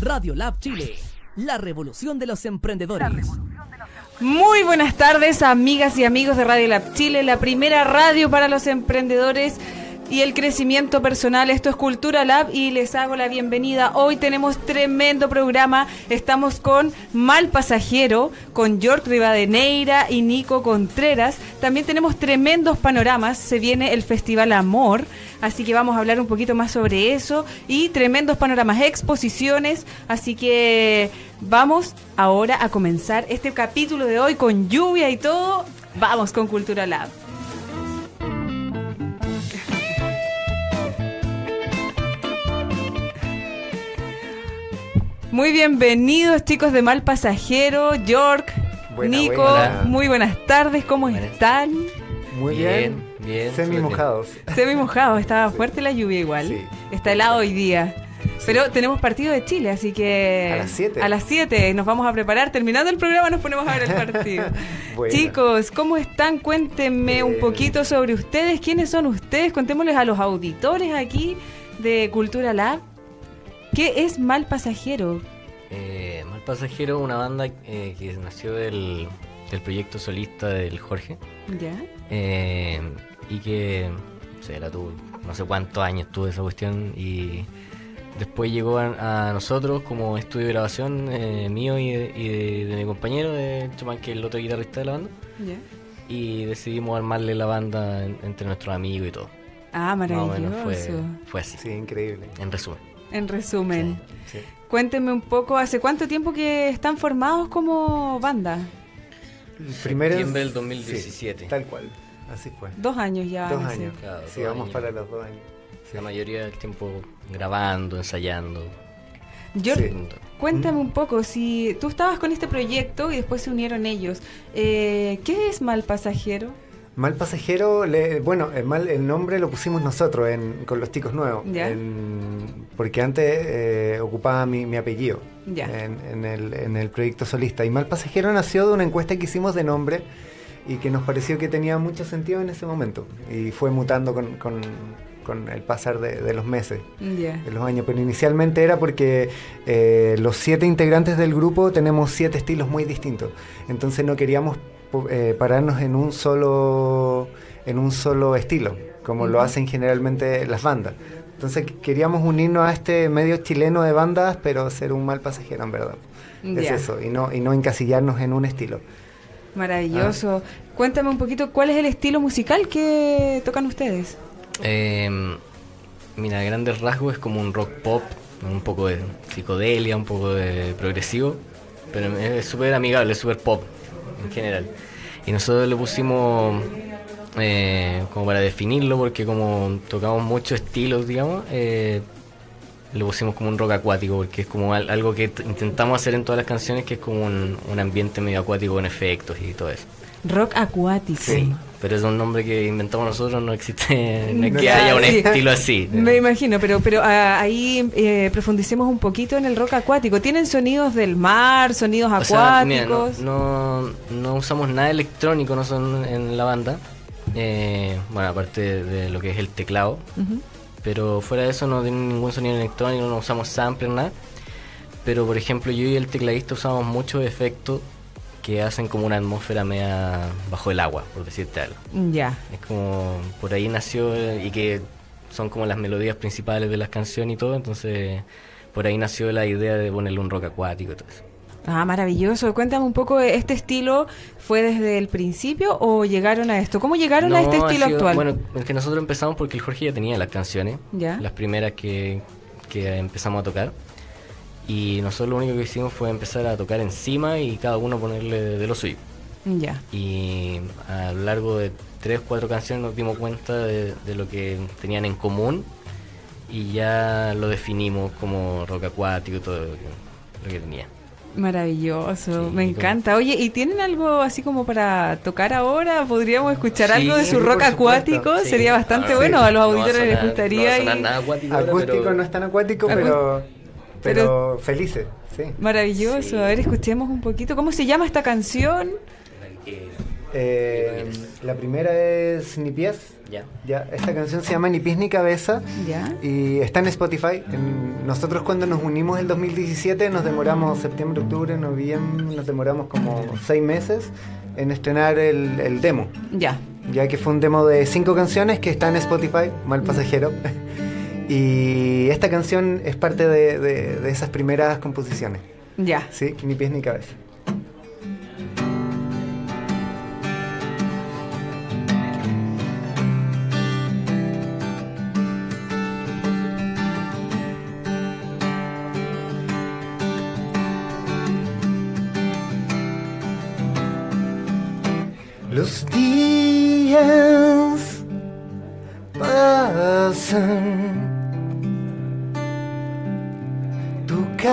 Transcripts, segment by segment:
Radio Lab Chile, la revolución de los emprendedores. Muy buenas tardes, amigas y amigos de Radio Lab Chile, la primera radio para los emprendedores y el crecimiento personal. Esto es Cultura Lab y les hago la bienvenida. Hoy tenemos tremendo programa. Estamos con Mal Pasajero, con York Rivadeneira y Nico Contreras. También tenemos tremendos panoramas. Se viene el Festival Amor, así que vamos a hablar un poquito más sobre eso. Y tremendos panoramas, exposiciones. Así que vamos ahora a comenzar este capítulo de hoy con lluvia y todo. Vamos con Cultura Lab. Muy bienvenidos chicos de Mal Pasajero, York, Nico, muy buenas tardes, ¿cómo están? Muy bien, bien. semi mojados. Semi mojados, estaba fuerte la lluvia igual. Sí. Está helado hoy día. Pero tenemos partido de Chile, así que... A las 7. A las 7 nos vamos a preparar. Terminando el programa nos ponemos a ver el partido. Chicos, ¿cómo están? Cuéntenme un poquito sobre ustedes. ¿Quiénes son ustedes? Contémosles a los auditores aquí de Cultura Lab. ¿Qué es Mal Pasajero? Eh, Mal Pasajero, una banda eh, que nació del, proyecto solista del Jorge. Ya. Eh, y que, o sea, era tú, no sé cuántos años tuvo esa cuestión y después llegó a, nosotros como estudio de grabación eh, mío y, de, mi compañero, de Chomán, que es el otro guitarrista de la banda. Ya. Y decidimos armarle la banda entre nuestros amigos y todo. Ah, maravilloso. fue, fue así. Sí, increíble. En resumen en resumen. Cuéntenme un poco, ¿hace cuánto tiempo que están formados como banda? Primero Septiembre del 2017. tal cual, así fue. Dos años ya. Dos años, sí, vamos para los dos años. La mayoría del tiempo grabando, ensayando. Yo, cuéntame un poco, si tú estabas con este proyecto y después se unieron ellos, eh, ¿qué es Mal Pasajero? Mal pasajero, bueno, el, mal, el nombre lo pusimos nosotros con los chicos nuevos, porque antes eh, ocupaba mi, apellido en, el, proyecto solista. Y Mal pasajero nació de una encuesta que hicimos de nombre y que nos pareció que tenía mucho sentido en ese momento. Y fue mutando con, el pasar de, los meses, de los años. Pero inicialmente era porque eh, los siete integrantes del grupo tenemos siete estilos muy distintos. Entonces no queríamos eh, pararnos en un solo en un solo estilo, como lo hacen generalmente las bandas. Entonces queríamos unirnos a este medio chileno de bandas, pero ser un mal pasajero en verdad. Es eso, y no, y no encasillarnos en un estilo. Maravilloso. Ah. Cuéntame un poquito, ¿cuál es el estilo musical que tocan ustedes? Eh, mira, grandes rasgos es como un rock pop, un poco de psicodelia, un poco de progresivo, pero es súper amigable, es súper pop en general. Y nosotros le pusimos, eh, como para definirlo, porque como tocamos muchos estilos, digamos, eh, le pusimos como un rock acuático, porque es como algo que intentamos hacer en todas las canciones, que es como un, un ambiente medio acuático con efectos y todo eso. Rock acuático. Sí, pero es un nombre que inventamos nosotros, no existe, no es que haya un estilo así. Me imagino, pero pero ah, ahí eh, profundicemos un poquito en el rock acuático. ¿Tienen sonidos del mar, sonidos acuáticos? no, no, usamos nada electrónico no son en la banda. Eh, bueno, aparte de lo que es el teclado. Pero fuera de eso no tiene ningún sonido electrónico, no usamos sampler, nada. Pero por ejemplo yo y el tecladista usamos muchos efectos que hacen como una atmósfera media bajo el agua, por decirte algo. Ya. Es como por ahí nació y que son como las melodías principales de las canciones y todo, entonces por ahí nació la idea de ponerle un rock acuático y todo eso. Ah, maravilloso. Cuéntame un poco, ¿este estilo fue desde el principio o llegaron a esto? ¿Cómo llegaron a este estilo actual? Bueno, es que nosotros empezamos porque el Jorge ya tenía las canciones, ¿Ya? las primeras que, que empezamos a tocar. Y nosotros lo único que hicimos fue empezar a tocar encima y cada uno ponerle de lo suyo. Ya. Y a lo largo de tres, cuatro canciones nos dimos cuenta de, lo que tenían en común y ya lo definimos como rock acuático y todo lo que, tenía. Maravilloso, me encanta. Oye, ¿y tienen algo así como para tocar ahora? ¿Podríamos escuchar algo de su rock acuático? Sería bastante bueno, a los auditores les gustaría. No nada acuático. Acústico no es tan acuático, pero pero, felices, sí. Maravilloso. A ver, escuchemos un poquito. ¿Cómo se llama esta canción? Eh, la primera es Ni Pies. Ya. ya. Esta canción se llama Ni Pies ni Cabeza. Ya. Y está en Spotify. nosotros cuando nos unimos el 2017 nos demoramos septiembre, octubre, noviembre, nos demoramos como seis meses en estrenar el, demo. Ya. Ya que fue un demo de cinco canciones que está en Spotify, Mal Pasajero. Y esta canción es parte de, de esas primeras composiciones. Ya. Sí, ni pies ni cabeza. Los días pasan, tu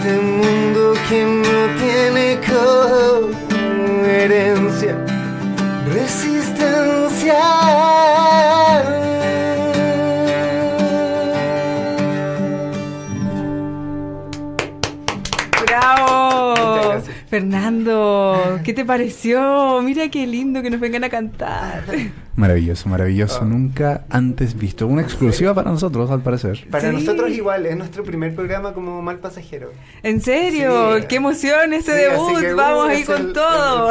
este mundo que no tiene coherencia, resistencia. Fernando, ¿qué te pareció? Mira qué lindo que nos vengan a cantar. Maravilloso, maravilloso. Ah. Nunca antes visto. Una exclusiva para nosotros, al parecer. Para nosotros igual, es nuestro primer programa como mal pasajero. ¿En serio? ¡Qué emoción este debut! Vamos ahí con todo.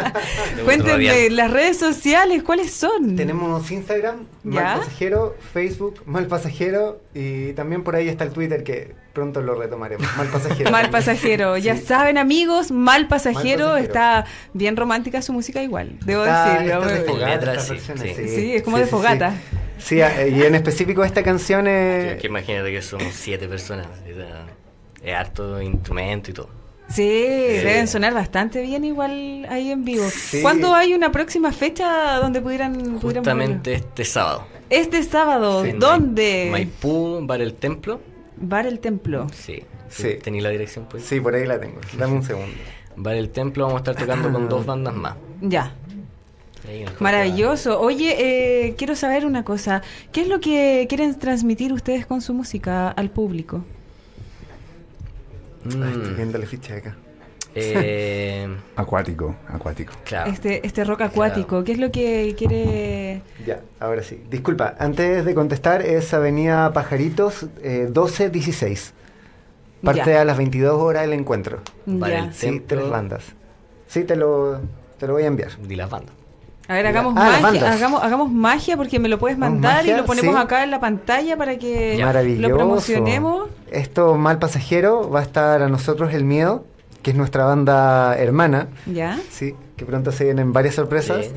Cuéntenme, las redes sociales, ¿cuáles son? Tenemos Instagram, mal pasajero, Facebook, mal pasajero y también por ahí está el Twitter que pronto lo retomaremos. Mal pasajero. mal pasajero. Ya saben, amigos, mal pasajero, Está bien romántica su música igual. Debo decirlo. Sí, es como de fogata. Sí, y en específico esta canción es... Que, imagínate que somos siete personas. Es harto instrumento y todo. Sí, deben sonar bastante bien igual ahí en vivo. ¿Cuándo hay una próxima fecha donde pudieran... Justamente este sábado. Este sábado, ¿dónde? Maipú, Bar El Templo. Bar El Templo. Sí. sí. ¿Tenéis la dirección? Pues? Sí, por ahí la tengo. Dame un segundo. Bar El Templo vamos a estar tocando con dos bandas más. Ya. Maravilloso. Oye, eh, quiero saber una cosa. ¿Qué es lo que quieren transmitir ustedes con su música al público? Mm. estoy viendo la ficha acá. Eh, acuático, acuático. Este, este rock acuático, ¿qué es lo que quiere...? Ya, ahora sí. Disculpa, antes de contestar, es Avenida Pajaritos eh, 1216. Parte a las 22 horas el encuentro. Vale, sí, tres bandas. Sí, te lo, te lo voy a enviar. Di las bandas. A ver, hagamos ah, magia, hagamos, hagamos magia porque me lo puedes mandar y lo ponemos acá en la pantalla para que lo promocionemos. Esto, Mal Pasajero, va a estar a nosotros el miedo, que es nuestra banda hermana. Ya. Sí, que pronto se vienen varias sorpresas.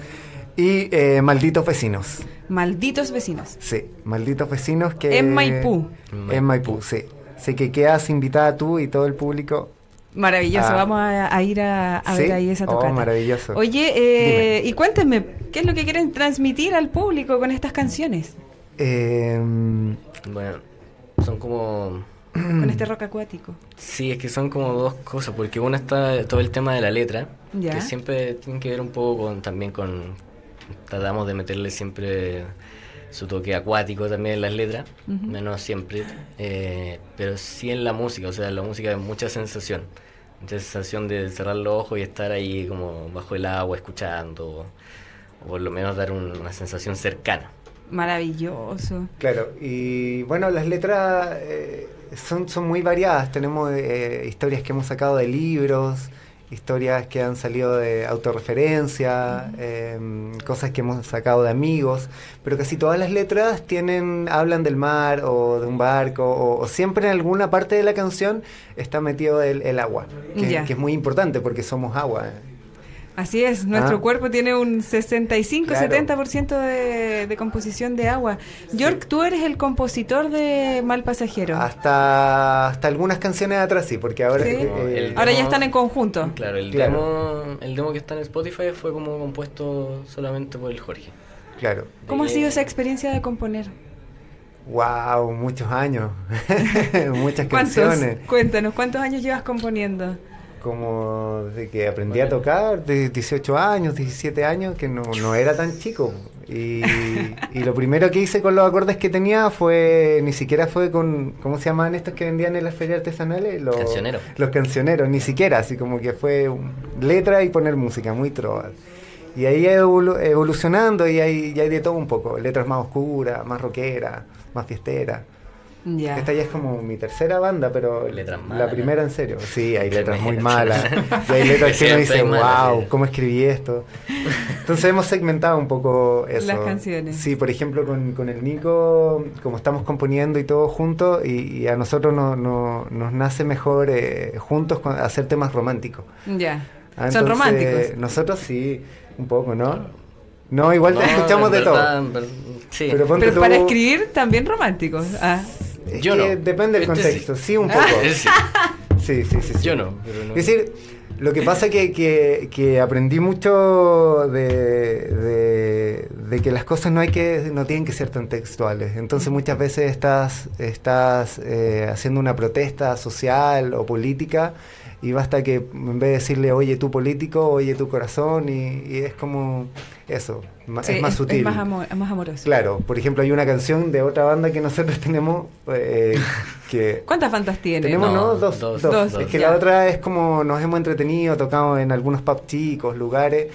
Y eh, Malditos Vecinos. Malditos Vecinos. Sí, Malditos Vecinos que... En Maipú. En Maipú, sí. Así que quedas invitada tú y todo el público Maravilloso, ah. vamos a, ir a, ver ahí esa oh, tocata. maravilloso. Oye, eh, y cuéntenme, ¿qué es lo que quieren transmitir al público con estas canciones? Em, bueno, son como... Con este rock acuático. Sí, es que son como dos cosas, porque una está todo el tema de la letra, que siempre tiene que ver un poco con también con... Tratamos de meterle siempre su toque acuático también en las letras, menos siempre, eh, pero sí en la música, o sea, la música es mucha sensación, mucha sensación de cerrar los ojos y estar ahí como bajo el agua escuchando, o por lo menos dar una sensación cercana. Maravilloso. Claro, y bueno, las letras eh, son, son muy variadas, tenemos eh, historias que hemos sacado de libros, historias que han salido de autorreferencia, em, cosas que hemos sacado de amigos, pero casi todas las letras tienen, hablan del mar o de un barco, o, siempre en alguna parte de la canción está metido el, agua, que, es muy importante porque somos agua. Así es, nuestro ah. cuerpo tiene un 65-70% de, de composición de agua. York, tú eres el compositor de Mal Pasajero. Hasta, hasta algunas canciones atrás sí, porque ahora... ahora ya están en conjunto. Claro, el, Demo, el demo que está en Spotify fue como compuesto solamente por el Jorge. Claro. ¿Cómo ha sido esa experiencia de componer? Wow, muchos años, muchas canciones. Cuéntanos, ¿cuántos años llevas componiendo? Como de que aprendí a tocar de 18 años, 17 años, que no, no era tan chico. Y, lo primero que hice con los acordes que tenía fue, ni siquiera fue con, ¿cómo se llaman estos que vendían en las ferias artesanales? Los cancioneros. Los cancioneros, ni siquiera, así como que fue letra y poner música, muy trova. Y ahí evolucionando y hay, y hay de todo un poco, letras más oscuras, más rockeras, más fiesteras. Esta ya es como mi tercera banda, pero la primera en serio. Sí, hay letras muy malas. y hay letras que uno dice, wow, ¿cómo escribí esto? Entonces hemos segmentado un poco eso. Las canciones. Sí, por ejemplo, con, con el Nico, como estamos componiendo y todo juntos, y, a nosotros no, nos nace mejor eh, juntos hacer temas románticos. Ya. Ah, ¿Son románticos? Nosotros sí, un poco, ¿no? No, igual escuchamos de todo. Pero, para escribir también románticos. Ah. Yo no. Depende del este contexto, sí. un poco. Sí. sí, sí, Yo no, Es decir, lo que pasa que, que, que aprendí mucho de, de, que las cosas no hay que no tienen que ser tan textuales. Entonces muchas veces estás, estás eh, haciendo una protesta social o política y basta que en vez de decirle oye tu político, oye tu corazón y, es como eso, es más sutil. Es más, más, amoroso. Claro, por ejemplo hay una canción de otra banda que nosotros tenemos eh, que... ¿Cuántas bandas tiene? Tenemos no, dos, dos, dos, Es que la otra es como nos hemos entretenido, tocamos en algunos pub chicos, lugares,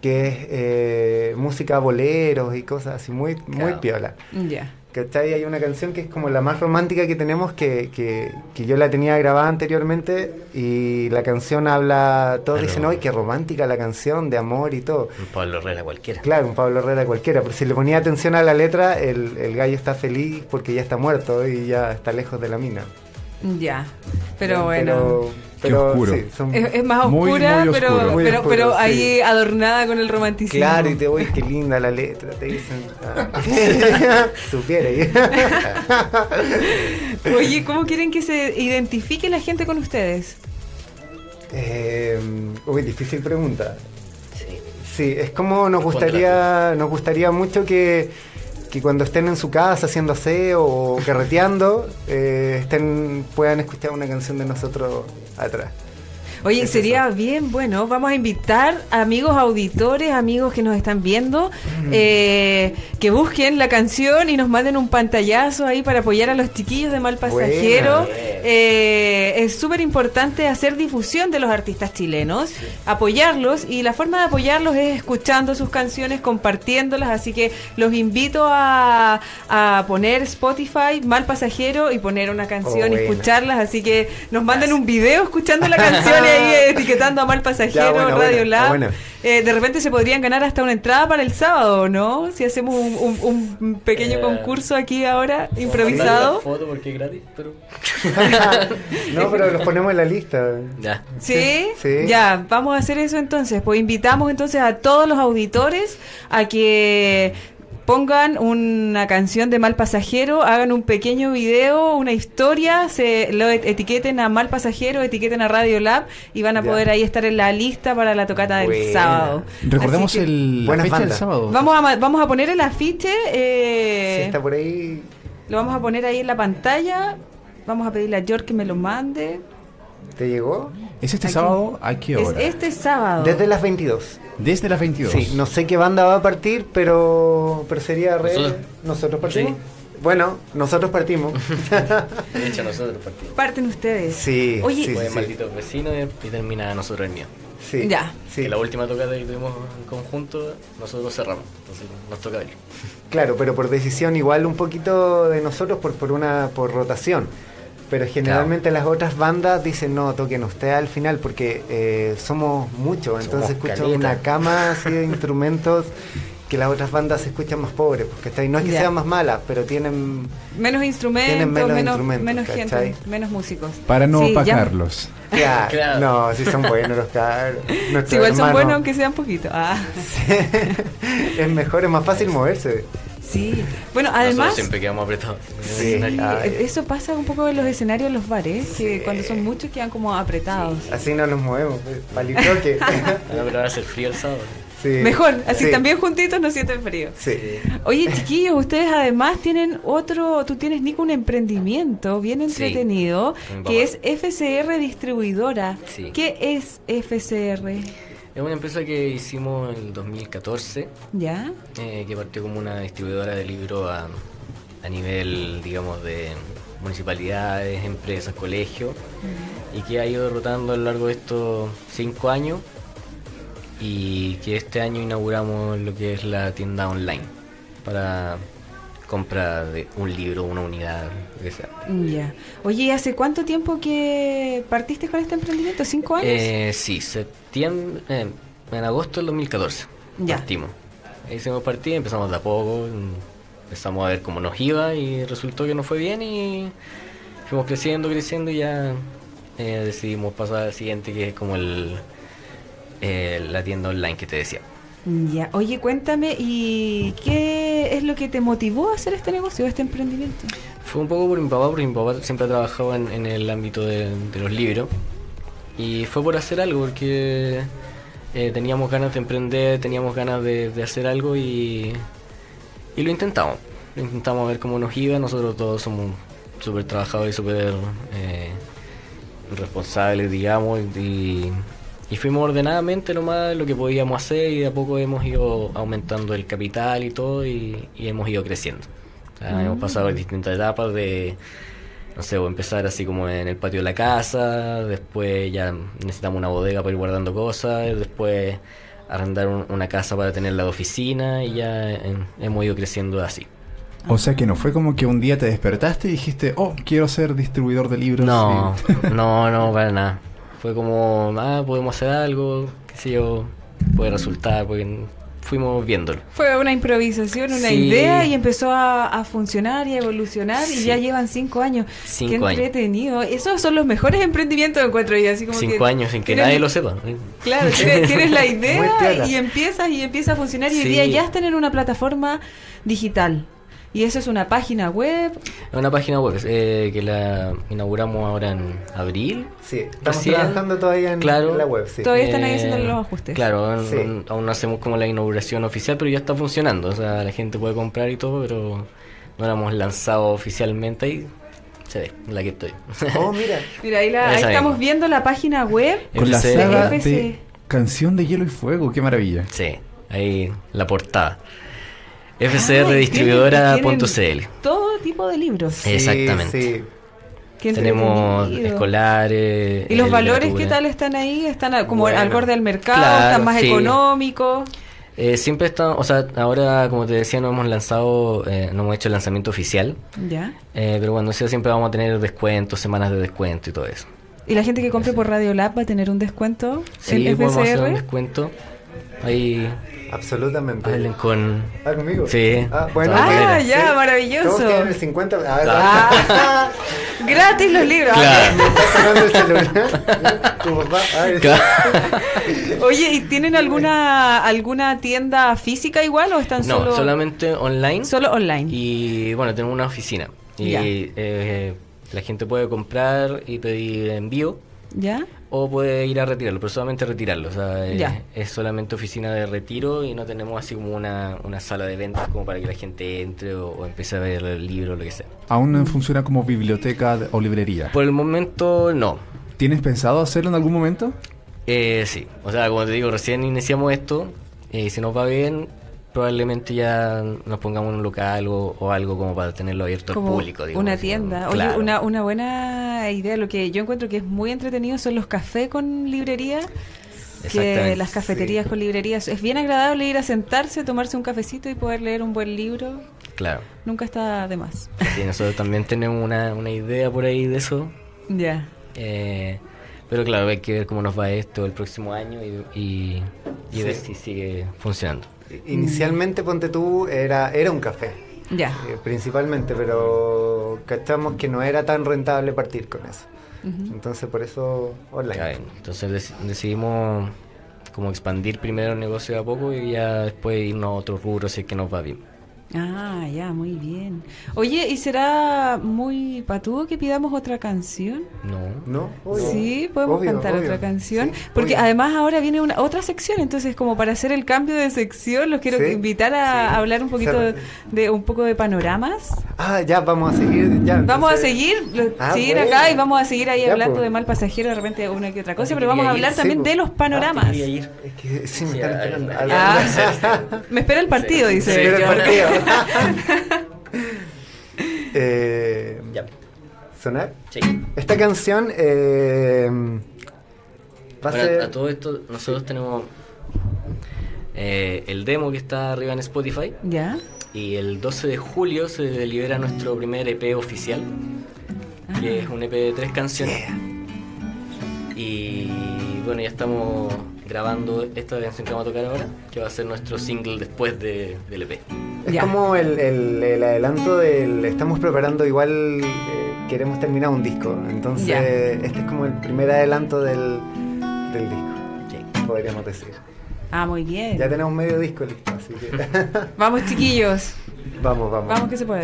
que es eh, música boleros y cosas así, muy, muy piola. Ya. ¿Cachai? Hay una canción que es como la más romántica que tenemos, que, que, que yo la tenía grabada anteriormente y la canción habla, todos dicen, ¡ay, qué romántica la canción, de amor y todo! Un Pablo Herrera cualquiera. Claro, un Pablo Herrera cualquiera, pero si le ponía atención a la letra, el, el gallo está feliz porque ya está muerto y ya está lejos de la mina. Ya, pero bueno. Pero, es, más oscura, pero, pero, pero, ahí adornada con el romanticismo. Claro, y te voy, qué linda la letra, te dicen. Ah. Supiera. Oye, ¿cómo quieren que se identifique la gente con ustedes? Eh, uy, difícil pregunta. Sí. Sí, es como nos gustaría, nos gustaría mucho que que cuando estén en su casa haciendo aseo o carreteando, eh, estén, puedan escuchar una canción de nosotros atrás. Oye, sería bien bueno. Vamos a invitar amigos auditores, amigos que nos están viendo, eh, que busquen la canción y nos manden un pantallazo ahí para apoyar a los chiquillos de Mal Pasajero. Eh, es súper importante hacer difusión de los artistas chilenos, apoyarlos y la forma de apoyarlos es escuchando sus canciones, compartiéndolas. Así que los invito a, poner Spotify Mal Pasajero y poner una canción y escucharlas. Así que nos manden un video escuchando la canción etiquetando a Mal Pasajero, Radio Lab. Eh, de repente se podrían ganar hasta una entrada para el sábado, ¿no? Si hacemos un, pequeño eh, concurso aquí ahora, improvisado. foto porque es gratis, pero... no, pero los ponemos en la lista. Ya. ¿Sí? ¿Sí? Ya, vamos a hacer eso entonces. Pues invitamos entonces a todos los auditores a que pongan una canción de Mal Pasajero, hagan un pequeño video, una historia, se lo etiqueten a Mal Pasajero, etiqueten a Radio Lab y van a poder ahí estar en la lista para la tocata del sábado. Recordemos el, la fecha del sábado. Vamos a, vamos a poner el afiche. Eh, está por ahí. Lo vamos a poner ahí en la pantalla. Vamos a pedirle a George que me lo mande. ¿Te llegó? ¿Es este sábado? ¿A qué hora? Es este sábado. Desde las 22. Desde las 22. Sí, no sé qué banda va a partir, pero, pero sería re... ¿Nosotros, partimos? Bueno, nosotros partimos. de hecho, nosotros partimos. Parten ustedes. Sí. Oye, sí, sí, maldito vecino y termina nosotros el mío. Sí. Ya. Sí. la última tocada que tuvimos en conjunto, nosotros cerramos. Entonces nos toca ver. Claro, pero por decisión igual un poquito de nosotros por, por una por rotación. Pero generalmente las otras bandas dicen, no, toquen usted al final porque eh, somos muchos, entonces escucho una cama así de instrumentos que las otras bandas se escuchan más pobres, porque no es que sean más malas, pero tienen menos instrumentos, menos, menos, gente, menos músicos. Para no opacarlos. Ya, No, si son buenos los caros. igual son buenos aunque sean poquitos. Ah. es mejor, es más fácil moverse. Sí, bueno, además... siempre quedamos apretados. Sí, eso pasa un poco en los escenarios en los bares, que cuando son muchos quedan como apretados. Así no nos movemos, palitroque. no, pero va a ser frío el sábado. Mejor, así también juntitos no sienten frío. Sí. Oye, chiquillos, ustedes además tienen otro, tú tienes, Nico, un emprendimiento bien entretenido, que es FCR Distribuidora. ¿Qué es FCR? Es una empresa que hicimos en el 2014. ¿Ya? Eh, que partió como una distribuidora de libros a, nivel, digamos, de municipalidades, empresas, colegios. Y que ha ido rotando a lo largo de estos cinco años. Y que este año inauguramos lo que es la tienda online. Para compra de un libro, una unidad. Ya. Oye, ¿hace cuánto tiempo que partiste con este emprendimiento? ¿Cinco años? Eh, sí, septiembre, eh, en agosto del 2014 ya. partimos. Ahí hicimos partir, empezamos de a poco, empezamos a ver cómo nos iba y resultó que nos fue bien y fuimos creciendo, creciendo y ya eh, decidimos pasar al siguiente que es como el eh, la tienda online que te decía. Ya, oye, cuéntame, ¿y qué es lo que te motivó a hacer este negocio, este emprendimiento? Fue un poco por mi papá, porque mi papá siempre ha trabajado en, el ámbito de, los libros. Y fue por hacer algo, porque eh, teníamos ganas de emprender, teníamos ganas de, hacer algo y, y lo intentamos. Lo intentamos ver cómo nos iba. Nosotros todos somos súper trabajadores y súper eh, responsables, digamos, y, y fuimos ordenadamente nomás lo que podíamos hacer y de a poco hemos ido aumentando el capital y todo y, hemos ido creciendo. Hemos pasado por distintas etapas de, no sé, empezar así como en el patio de la casa, después ya necesitamos una bodega para ir guardando cosas, después arrendar una casa para tener la oficina y ya hemos ido creciendo así. O sea que no fue como que un día te despertaste y dijiste, oh, quiero ser distribuidor de libros. No, no, no, para nada fue como, ah, podemos hacer algo, qué sé yo, puede resultar, porque fuimos viéndolo. Fue una improvisación, una idea y empezó a, funcionar y a evolucionar y ya llevan cinco años. Cinco Qué entretenido. Esos son los mejores emprendimientos de encuentro y así como Cinco años sin que nadie lo sepa. Claro, tienes, la idea y empiezas y empieza a funcionar y hoy día ya están en una plataforma digital. ¿Y eso es una página web? Es una página web eh, que la inauguramos ahora en abril. Sí, estamos trabajando todavía en, la web. Todavía están ahí haciendo los ajustes. Claro, aún, no hacemos como la inauguración oficial, pero ya está funcionando. O sea, la gente puede comprar y todo, pero no la hemos lanzado oficialmente ahí. Se ve, la que estoy. Oh, mira. mira, ahí, la, ahí estamos viendo la página web. Con la saga de Canción de Hielo y Fuego, qué maravilla. Sí, ahí la portada fcrdistribuidora.cl. Todo tipo de libros. Exactamente. Tenemos escolares. ¿Y los valores qué tal están ahí? ¿Están como al acorde al mercado? ¿Están más económicos? Eh, siempre están, o sea, ahora como te decía, no hemos lanzado, eh, no hemos hecho el lanzamiento oficial. Ya. Eh, pero bueno, siempre vamos a tener descuentos, semanas de descuento y todo eso. ¿Y la gente que compre por Radio Lab va a tener un descuento? Sí, en FCR? hacer un descuento. Ahí Absolutamente. Hablen con. Ah, conmigo. Sí. Ah, bueno. Ah, ya, maravilloso. Todos en el 50. Ah, Gratis los libros. Claro. Me está sonando el celular. Tu papá. Ay, Oye, ¿y tienen alguna alguna tienda física igual o están No, solo solamente online. solo online? Y bueno, tenemos una oficina. Y Ya. eh, la gente puede comprar y pedir envío. ¿Ya? O puede ir a retirarlo, pero solamente retirarlo. O sea, eh, Ya. es solamente oficina de retiro y no tenemos así como una, una sala de ventas como para que la gente entre o, o empiece a ver el libro o lo que sea. Aún no funciona como biblioteca o librería. Por el momento, no. ¿Tienes pensado hacerlo en algún momento? Eh, sí, o sea, como te digo, recién iniciamos esto y si nos va bien, probablemente ya nos pongamos en un local o, o algo como para tenerlo abierto al público. digamos, una así, tienda. Claro. una, una buena idea. Lo que yo encuentro que es muy entretenido son los cafés con librería. Que las cafeterías con librerías. Es bien agradable ir a sentarse, tomarse un cafecito y poder leer un buen libro. Claro. Nunca está de más. Sí, nosotros también tenemos una, una idea por ahí de eso. Ya. eh, pero claro, hay que ver cómo nos va esto el próximo año y, y, y ver si sigue funcionando. Inicialmente, ponte tú, era, era un café. Ya. eh, principalmente, pero cachamos que no era tan rentable partir con eso. Entonces, por eso, online. Ya Entonces dec- decidimos como expandir primero el negocio de a poco y ya después irnos a otros rubros si es que nos va bien. Ah, ya, muy bien. Oye, ¿y será muy patudo que pidamos otra canción? No. ¿No? Obvio. Sí, podemos Obvio, cantar obvio. otra canción. Sí, porque obvio. además ahora viene una otra sección, entonces como para hacer el cambio de sección, los quiero Sí, invitar a sí. hablar un poquito de, de un poco de panoramas. Ah, ya, vamos a seguir. Ya, Vamos a seguir, lo- Ah, seguir bueno. acá y vamos a seguir ahí Ya, hablando pues. de mal pasajero, de repente una que otra cosa, pero vamos a ir, hablar sí, también pues. de los panoramas. quería ir. Es que sí, me Sí, están a- esperando. a- Ah, me espera el partido, Sí, dice. Sí, pero el partido. eh, Ya. ¿Sonar? Sí. Esta canción eh, va a Bueno, ser... a todo esto nosotros tenemos eh, el demo que está arriba en Spotify ¿Ya? y el 12 de julio se libera nuestro primer EP oficial, que es un EP de tres canciones. Y bueno, ya estamos grabando esta canción que vamos a tocar ahora, que va a ser nuestro single después de- del EP. Es Ya. como el, el- el adelanto del... Estamos preparando igual... eh, queremos terminar un disco. Entonces, Ya. este es como el primer adelanto del, del disco, Sí. podríamos decir. Ah, muy bien. Ya tenemos medio disco listo, así que... Vamos, chiquillos. vamos, vamos. Vamos que se puede.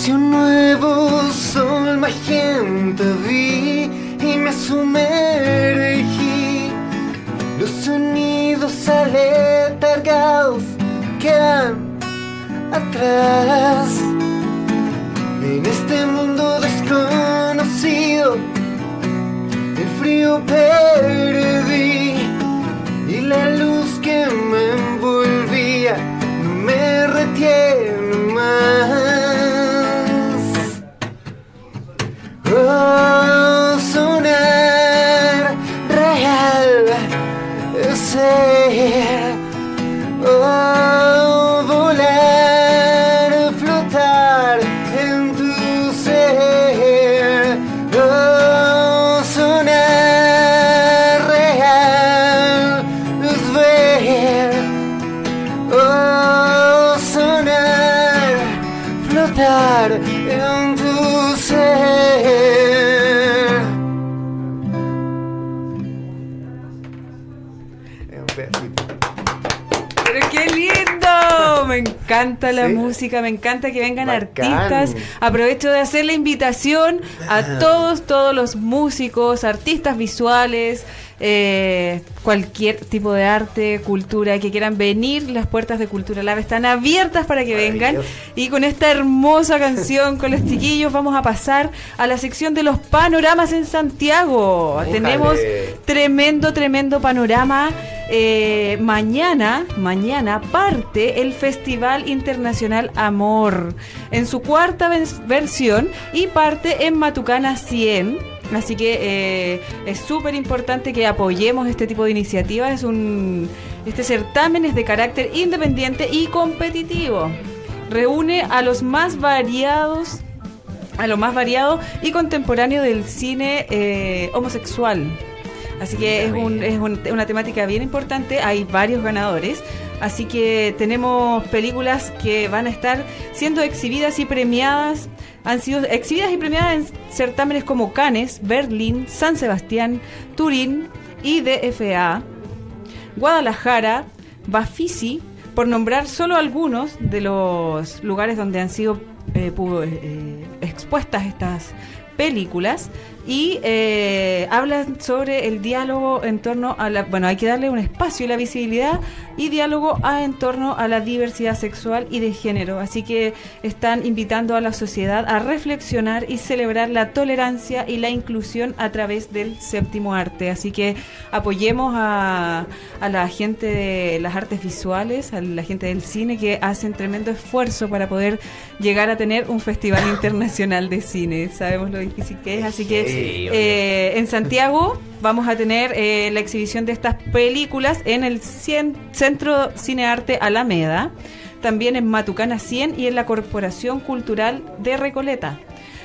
Hacia un nuevo sol magenta vi y me sumergí. Los sonidos aletargados quedan atrás. En este mundo desconocido, el frío perdí ser, encanta la Sí. música, me encanta que vengan Bacán. artistas. Aprovecho de hacer la invitación a todos, todos los músicos, artistas visuales, eh, cualquier tipo de arte, cultura que quieran venir. Las puertas de Cultura Lab están abiertas para que vengan. Y con esta hermosa canción con los chiquillos vamos a pasar a la sección de los panoramas en Santiago. Tenemos tremendo, tremendo panorama. Eh, mañana, mañana parte el Festival Internacional Amor en su cuarta versión y parte en Matucana 100 Así que eh, es súper importante que apoyemos este tipo de iniciativas. Es un, este certamen es de carácter independiente y competitivo. Reúne a los más variados, a lo más variado y contemporáneo del cine eh, homosexual. Así que es, un, es una temática bien importante. Hay varios ganadores. Así que tenemos películas que van a estar siendo exhibidas y premiadas han sido exhibidas y premiadas en certámenes como Cannes, Berlín, San Sebastián, Turín y DFA, Guadalajara, Bafisi, por nombrar solo algunos de los lugares donde han sido eh, eh, expuestas estas películas y eh, hablan sobre el diálogo en torno a la... Bueno, hay que darle un espacio y la visibilidad y diálogo a, en torno a la diversidad sexual y de género. Así que están invitando a la sociedad a reflexionar y celebrar la tolerancia y la inclusión a través del séptimo arte. Así que apoyemos a, a la gente de las artes visuales, a la gente del cine que hacen tremendo esfuerzo para poder llegar a tener un festival internacional de cine. Sabemos lo difícil que es, así que eh, en Santiago vamos a tener eh, la exhibición de estas películas en el Centro Cinearte Alameda, también en Matucana 100 y en la Corporación Cultural de Recoleta.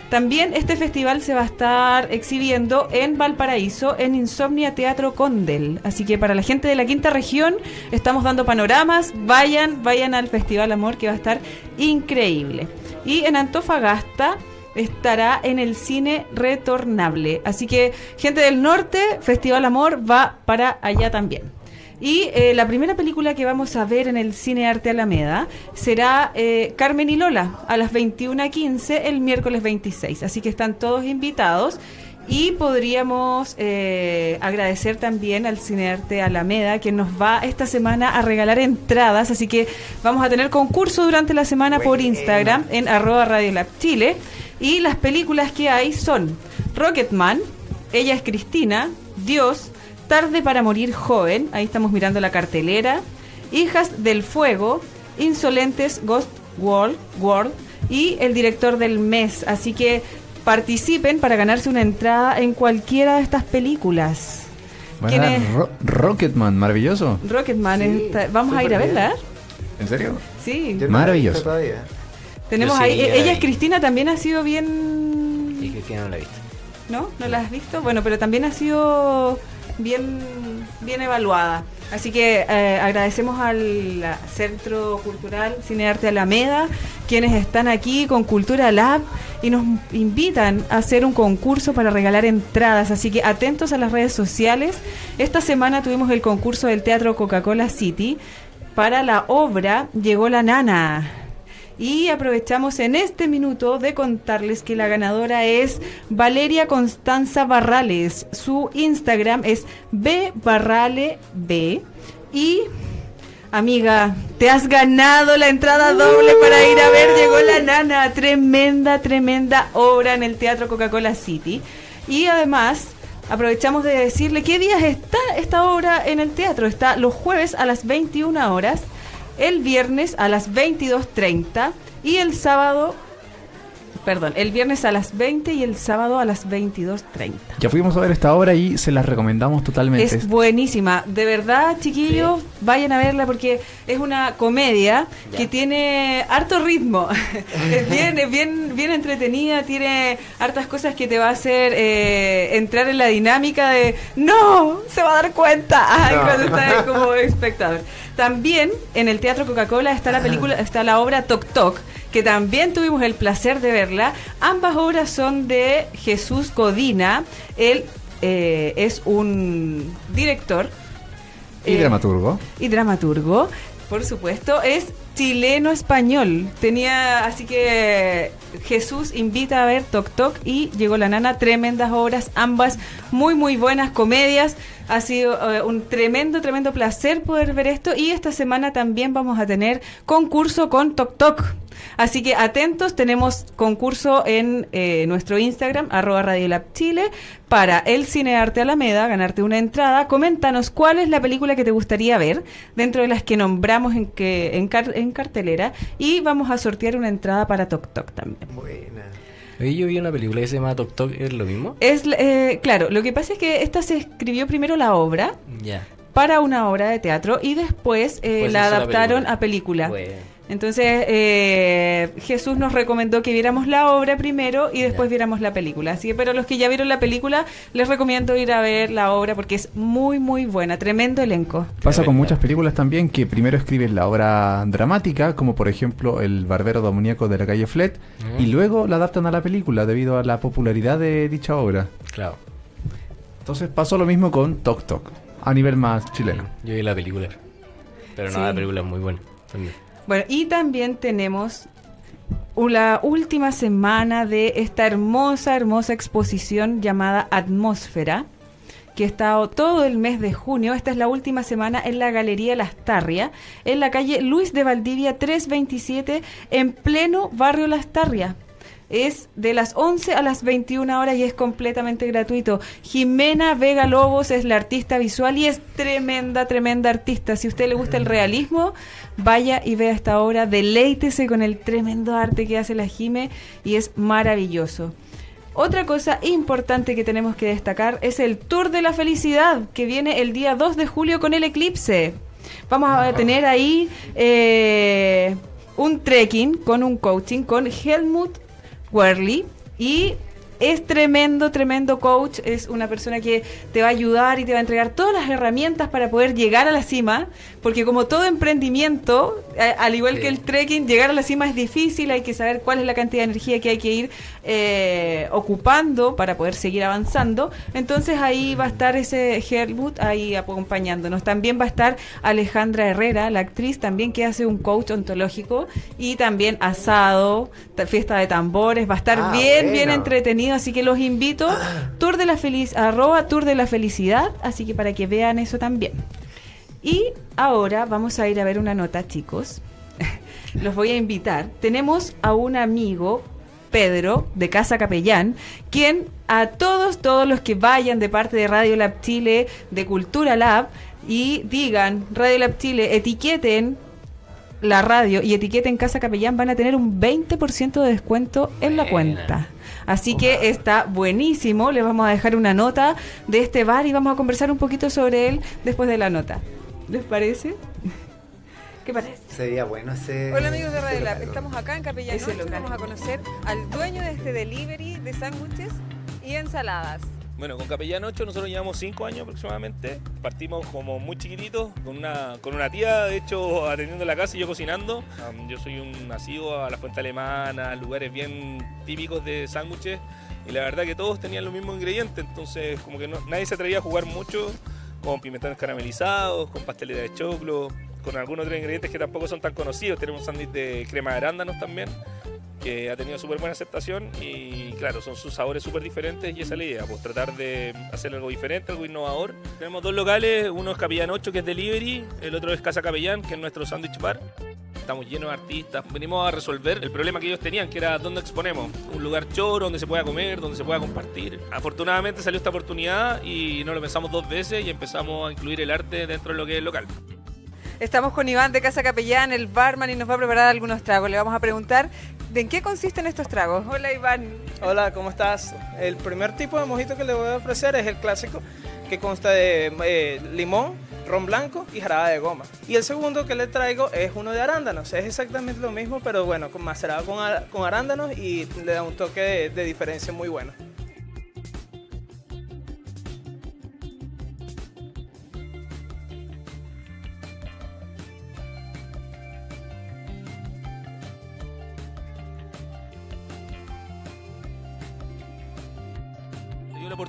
También este festival se va a estar exhibiendo en Valparaíso, en Insomnia Teatro Condel. Así que para la gente de la quinta región estamos dando panoramas. Vayan, vayan al Festival Amor que va a estar increíble. Y en Antofagasta estará en el cine retornable. Así que, gente del norte, Festival Amor va para allá también. Y eh, la primera película que vamos a ver en el Cine Arte Alameda será eh, Carmen y Lola a las 21.15 el miércoles 26. Así que están todos invitados. Y podríamos eh, agradecer también al Cinearte Alameda, que nos va esta semana a regalar entradas. Así que vamos a tener concurso durante la semana por Instagram en arroba Radio Lab Chile. Y las películas que hay son Rocketman, Ella es Cristina, Dios, Tarde para morir joven, ahí estamos mirando la cartelera, Hijas del Fuego, Insolentes Ghost World, World y el director del mes. Así que participen para ganarse una entrada en cualquiera de estas películas. Rocketman, maravilloso. Rocketman, vamos a ir a verla. ¿En serio? Sí. Maravilloso. Tenemos ahí, ella es Cristina, también ha sido bien... Y Cristina no la ha visto. ¿No? ¿No la has visto? Bueno, pero también ha sido bien, bien evaluada. Así que eh, agradecemos al Centro Cultural Cine Arte Alameda, quienes están aquí con Cultura Lab y nos invitan a hacer un concurso para regalar entradas. Así que atentos a las redes sociales. Esta semana tuvimos el concurso del Teatro Coca-Cola City para la obra Llegó la Nana y aprovechamos en este minuto de contarles que la ganadora es Valeria Constanza Barrales. Su Instagram es bbarraleb. Y Amiga, te has ganado la entrada doble para ir a ver Llegó la Nana. Tremenda, tremenda obra en el Teatro Coca-Cola City. Y además, aprovechamos de decirle qué días está esta obra en el teatro. Está los jueves a las 21 horas el viernes a las 22.30 y el sábado perdón, el viernes a las 20 y el sábado a las 22.30. Ya fuimos a ver esta obra y se la recomendamos totalmente. Es buenísima. De verdad, chiquillos, vayan a verla porque es una comedia que tiene harto ritmo. es bien, bien, bien entretenida, tiene hartas cosas que te va a hacer eh, entrar en la dinámica de ¡No! Se va a dar cuenta. cuando estás como espectador. También en el Teatro Coca-Cola está la película, está la obra Toc Toc que también tuvimos el placer de verla. Ambas obras son de Jesús Codina. Él eh, es un director. Y eh, dramaturgo. Y dramaturgo, por supuesto. Es chileno-español. Tenía, así que Jesús invita a ver Toc Toc y llegó la nana. Tremendas obras, ambas muy, muy buenas comedias. Ha sido eh, un tremendo, tremendo placer poder ver esto. Y esta semana también vamos a tener concurso con Toc Toc. Así que atentos, tenemos concurso en eh, nuestro Instagram, arroba Radio Chile, para el Cine Arte Alameda, ganarte una entrada. Coméntanos cuál es la película que te gustaría ver, dentro de las que nombramos en, que, en, cartelera, y vamos a sortear una entrada para Tok Tok también. Buena. yo vi una película que se llama Tok Tok, ¿es lo mismo? Es, eh, claro, lo que pasa es que esta se escribió primero la obra. Para una obra de teatro y después, eh, la adaptaron a película. Entonces eh, Jesús nos recomendó que viéramos la obra primero y después viéramos la película. Así que, pero los que ya vieron la película, les recomiendo ir a ver la obra porque es muy, muy buena. Tremendo elenco. Pasa con muchas películas también que primero escriben la obra dramática, como por ejemplo El Barbero Demoníaco de la calle Flet, y luego la adaptan a la película debido a la popularidad de dicha obra. Claro. Entonces pasó lo mismo con Tok Tok, a nivel más chileno. Yo vi la película, pero no, la película es muy buena también. Bueno, y también tenemos la última semana de esta hermosa, hermosa exposición llamada Atmósfera, que ha estado todo el mes de junio. Esta es la última semana en la Galería Las Tarria, en la calle Luis de Valdivia 327, en pleno barrio Las Tarria es de las 11 a las 21 horas y es completamente gratuito. Jimena Vega Lobos es la artista visual y es tremenda, tremenda artista. Si a usted le gusta el realismo, vaya y vea esta obra, deleítese con el tremendo arte que hace la Jime y es maravilloso. Otra cosa importante que tenemos que destacar es el Tour de la Felicidad que viene el día 2 de julio con el eclipse. Vamos a tener ahí eh, un trekking con un coaching con Helmut Worley y es tremendo, tremendo coach. Es una persona que te va a ayudar y te va a entregar todas las herramientas para poder llegar a la cima. Porque como todo emprendimiento, al igual que el trekking, llegar a la cima es difícil. Hay que saber cuál es la cantidad de energía que hay que ir eh, ocupando para poder seguir avanzando. Entonces ahí va a estar ese Helmut ahí acompañándonos. También va a estar Alejandra Herrera, la actriz, también que hace un coach ontológico. Y también asado, fiesta de tambores. Va a estar ah, bien, bien entretenido así que los invito. Tour de la feliz, arroba Tour de la Felicidad, así que para que vean eso también. Y ahora vamos a ir a ver una nota, chicos. los voy a invitar. Tenemos a un amigo, Pedro, de Casa Capellán, quien a todos, todos los que vayan de parte de Radio Lab Chile, de Cultura Lab, y digan Radio Lab Chile, etiqueten la radio y etiqueten Casa Capellán, van a tener un 20% de descuento en la cuenta. Así que está buenísimo. Le vamos a dejar una nota de este bar y vamos a conversar un poquito sobre él después de la nota. ¿Les parece? ¿Qué parece? Sería bueno ese. Hola amigos de Radio Lab, estamos acá en Capellanoche. Vamos a conocer al dueño de este delivery de sándwiches y ensaladas. Bueno, con Capellán 8 nosotros llevamos 5 años aproximadamente. Partimos como muy chiquititos, con una, con una tía, de hecho, atendiendo la casa y yo cocinando. yo soy un nacido a la fuente alemana, lugares bien típicos de sándwiches. Y la verdad que todos tenían los mismos ingredientes, entonces como que nadie se atrevía a jugar mucho con pimentones caramelizados, con pasteles de choclo, con algunos otros ingredientes que tampoco son tan conocidos. Tenemos un sándwich de crema de arándanos también que ha tenido súper buena aceptación y claro, son sus sabores súper diferentes y esa es la idea, pues tratar de hacer algo diferente, algo innovador. Tenemos dos locales, uno es Capellán 8 que es delivery, el otro es Casa Capellán que es nuestro sándwich bar. Estamos llenos de artistas, venimos a resolver el problema que ellos tenían, que era dónde exponemos. Un lugar choro, donde se pueda comer, donde se pueda compartir. Afortunadamente salió esta oportunidad y no lo pensamos dos veces y empezamos a incluir el arte dentro de lo que es el local. Estamos con Iván de Casa Capellán, el barman, y nos va a preparar algunos tragos. Le vamos a preguntar de en qué consisten estos tragos. Hola Iván. Hola, ¿cómo estás? El primer tipo de mojito que le voy a ofrecer es el clásico, que consta de eh, limón, ron blanco y jarabe de goma. Y el segundo que le traigo es uno de arándanos. Es exactamente lo mismo, pero bueno, macerado con, con arándanos y le da un toque de diferencia muy bueno.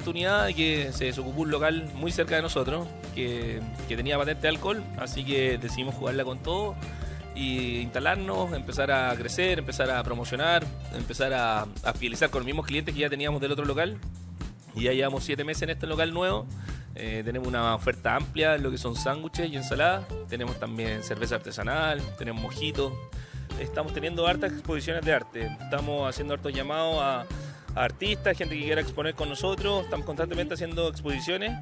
Oportunidad de que se desocupó un local muy cerca de nosotros que, tenía patente de alcohol, así que decidimos jugarla con todo y instalarnos, empezar a crecer, empezar a promocionar, empezar a, a fidelizar con los mismos clientes que ya teníamos del otro local. Y ya llevamos siete meses en este local nuevo. Eh, tenemos una oferta amplia en lo que son sándwiches y ensaladas. Tenemos también cerveza artesanal, tenemos mojitos. Estamos teniendo hartas exposiciones de arte. Estamos haciendo hartos llamados a artistas, gente que quiera exponer con nosotros. Estamos constantemente haciendo exposiciones.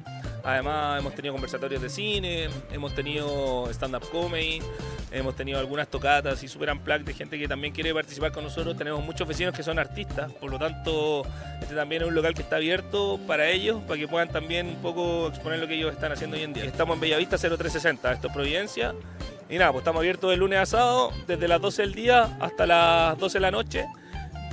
Además hemos tenido conversatorios de cine, hemos tenido stand-up comedy, hemos tenido algunas tocatas y super unplugged de gente que también quiere participar con nosotros. Tenemos muchos vecinos que son artistas, por lo tanto este también es un local que está abierto para ellos, para que puedan también un poco exponer lo que ellos están haciendo hoy en día. Estamos en Bellavista 0360, esto es Providencia. Y nada, pues estamos abiertos de lunes a sábado, desde las 12 del día hasta las 12 de la noche.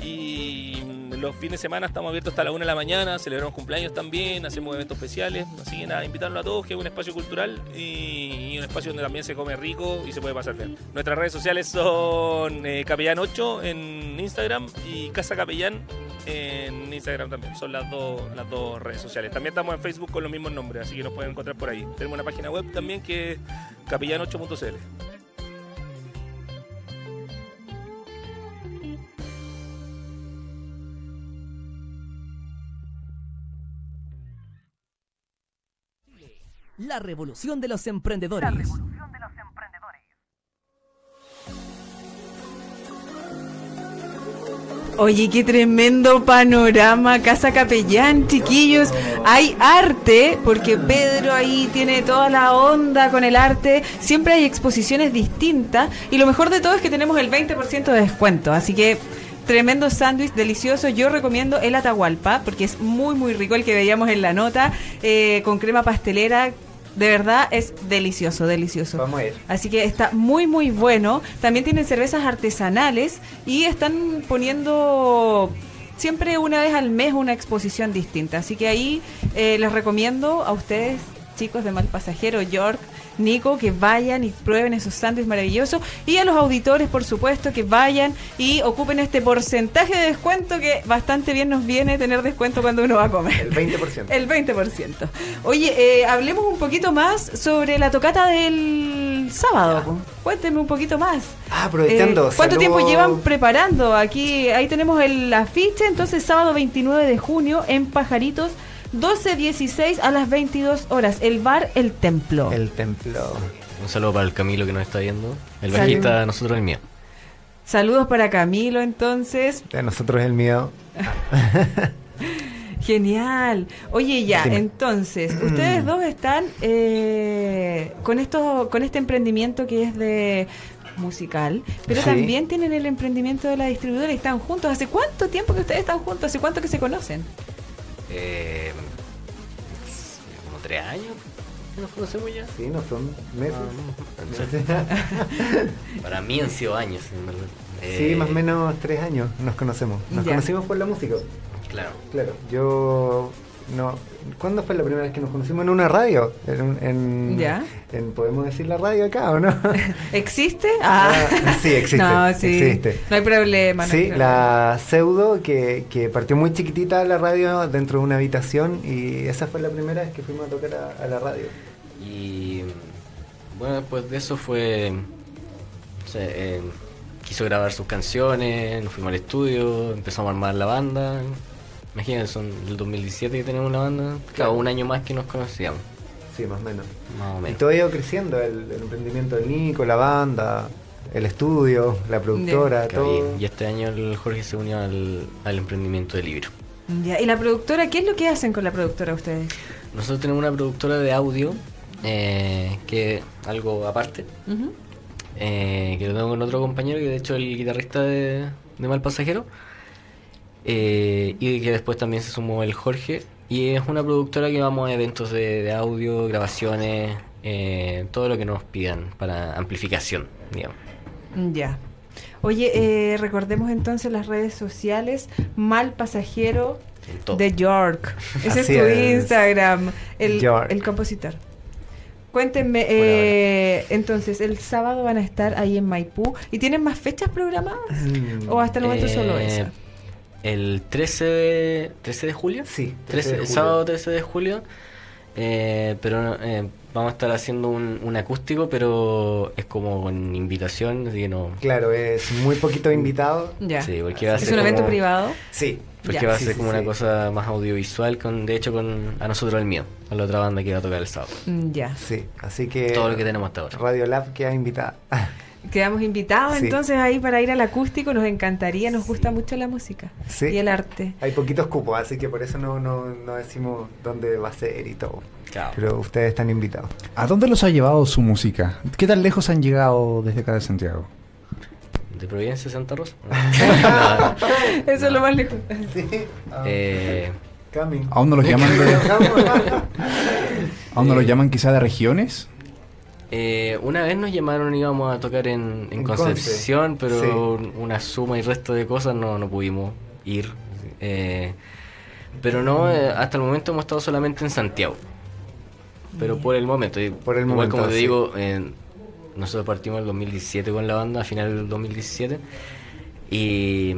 Y los fines de semana estamos abiertos hasta la 1 de la mañana, celebramos cumpleaños también, hacemos eventos especiales. Así que nada, invitarlos a todos, que es un espacio cultural y, un espacio donde también se come rico y se puede pasar bien. Nuestras redes sociales son eh, Capellán8 en Instagram y Casa Capellán en Instagram también. Son las dos, las dos redes sociales. También estamos en Facebook con los mismos nombres, así que nos pueden encontrar por ahí. Tenemos una página web también que es capellán8.cl. La revolución de los emprendedores. Oye, qué tremendo panorama, Casa Capellán, chiquillos. Hay arte, porque Pedro ahí tiene toda la onda con el arte. Siempre hay exposiciones distintas. Y lo mejor de todo es que tenemos el 20% de descuento. Así que tremendo sándwich delicioso. Yo recomiendo el Atahualpa, porque es muy, muy rico el que veíamos en la nota, eh, con crema pastelera de verdad es delicioso, delicioso. Vamos a ir. Así que está muy, muy bueno. También tienen cervezas artesanales y están poniendo siempre una vez al mes una exposición distinta. Así que ahí eh, les recomiendo a ustedes, chicos de Mal Pasajero, York, Nico, que vayan y prueben esos sándwiches maravillosos. Y a los auditores, por supuesto, que vayan y ocupen este porcentaje de descuento que bastante bien nos viene tener descuento cuando uno va a comer. El 20%. El 20%. Oye, eh, hablemos un poquito más sobre la tocata del sábado. Cuéntenme un poquito más. Ah, aprovechando. Eh, ¿Cuánto tiempo llevan preparando? Aquí, ahí tenemos el afiche, entonces sábado 29 de junio en Pajaritos 12.16 a las 22 horas. El bar El Templo. El Templo. Un saludo para el Camilo que nos está viendo. El bajista, nosotros el mío. Saludos para Camilo entonces. De nosotros el mío. Genial. Oye, ya, entonces, ustedes dos están eh, con esto, con este emprendimiento que es de musical, pero también tienen el emprendimiento de la distribuidora y están juntos. ¿Hace cuánto tiempo que ustedes están juntos? ¿Hace cuánto que se conocen? Eh, como tres años. ¿Nos conocemos ya? Sí, no son meses. Ah, Para mí han sido años. sí, más o menos tres años nos conocemos. Nos conocimos por la música. Claro. Claro. Yo no. ¿Cuándo fue la primera vez que nos conocimos en una radio? En, ¿Ya? ¿Podemos decir la radio acá o no? ¿Existe? Ah. ah sí, existe. No, sí. Existe. No hay problema. sí, la Pseudo, que, que, partió muy chiquitita la radio dentro de una habitación y esa fue la primera vez que fuimos a tocar a, la radio. Y bueno, después de eso fue... Eh, quiso grabar sus canciones, nos fuimos al estudio, empezamos a armar la banda Imagínense, son del 2017 que tenemos la banda, claro, un año más que nos conocíamos. Sí, más o menos. Y todo ha ido creciendo, el, emprendimiento del Nico, la banda, el estudio, la productora, todo. Y, este año el Jorge se unió al, emprendimiento del libro. ¿Y la productora? ¿Qué es lo que hacen con la productora ustedes? Nosotros tenemos una productora de audio, eh, que es algo aparte, eh, que lo tengo con otro compañero, que de hecho es el guitarrista de, de Mal Pasajero. Eh, y que después también se sumó el Jorge. Y es una productora que vamos a eventos de, audio, grabaciones, eh, todo lo que nos pidan para amplificación, digamos. Ya. Oye, eh, recordemos entonces las redes sociales, Mal Pasajero de York. Ese es tu Instagram, el, el compositor. Cuéntenme, entonces, el sábado van a estar ahí en Maipú. ¿Y tienen más fechas programadas? Mm. ¿O hasta el momento solo esa? El 13 de, 13 de julio. Sí, el sábado 13 de julio. Eh, pero eh, vamos a estar haciendo un, acústico, pero es como con invitación, así que no. Claro, es muy poquito invitado. Ya. Sí, porque va a ¿Es un evento privado? Sí. Porque va a ser como una cosa más audiovisual, con de hecho con a nosotros el mío, a la otra banda que va a tocar el sábado. Mm, ya. Sí, así que. Todo lo que tenemos hasta ahora. Radio Lab que ha invitado. Quedamos invitados entonces ahí para ir al acústico, nos encantaría, nos gusta mucho la música y el arte. Hay poquitos cupos, así que por eso no, no, no decimos dónde va a ser y todo. Pero ustedes están invitados. ¿A dónde los ha llevado su música? ¿Qué tan lejos han llegado desde acá de Santiago? ¿De Providencia, Santa Rosa? Eso es lo más lejos. Eh, ¿Aún no los llaman de... ¿Aún no los llaman quizá de regiones? Eh, una vez nos llamaron, íbamos a tocar en, Concepción, pero una suma y resto de cosas no, no pudimos ir. Eh, pero no, eh, hasta el momento hemos estado solamente en Santiago. Pero por el momento, por el igual como te digo, nosotros partimos en el 2017 con la banda, a final del 2017, y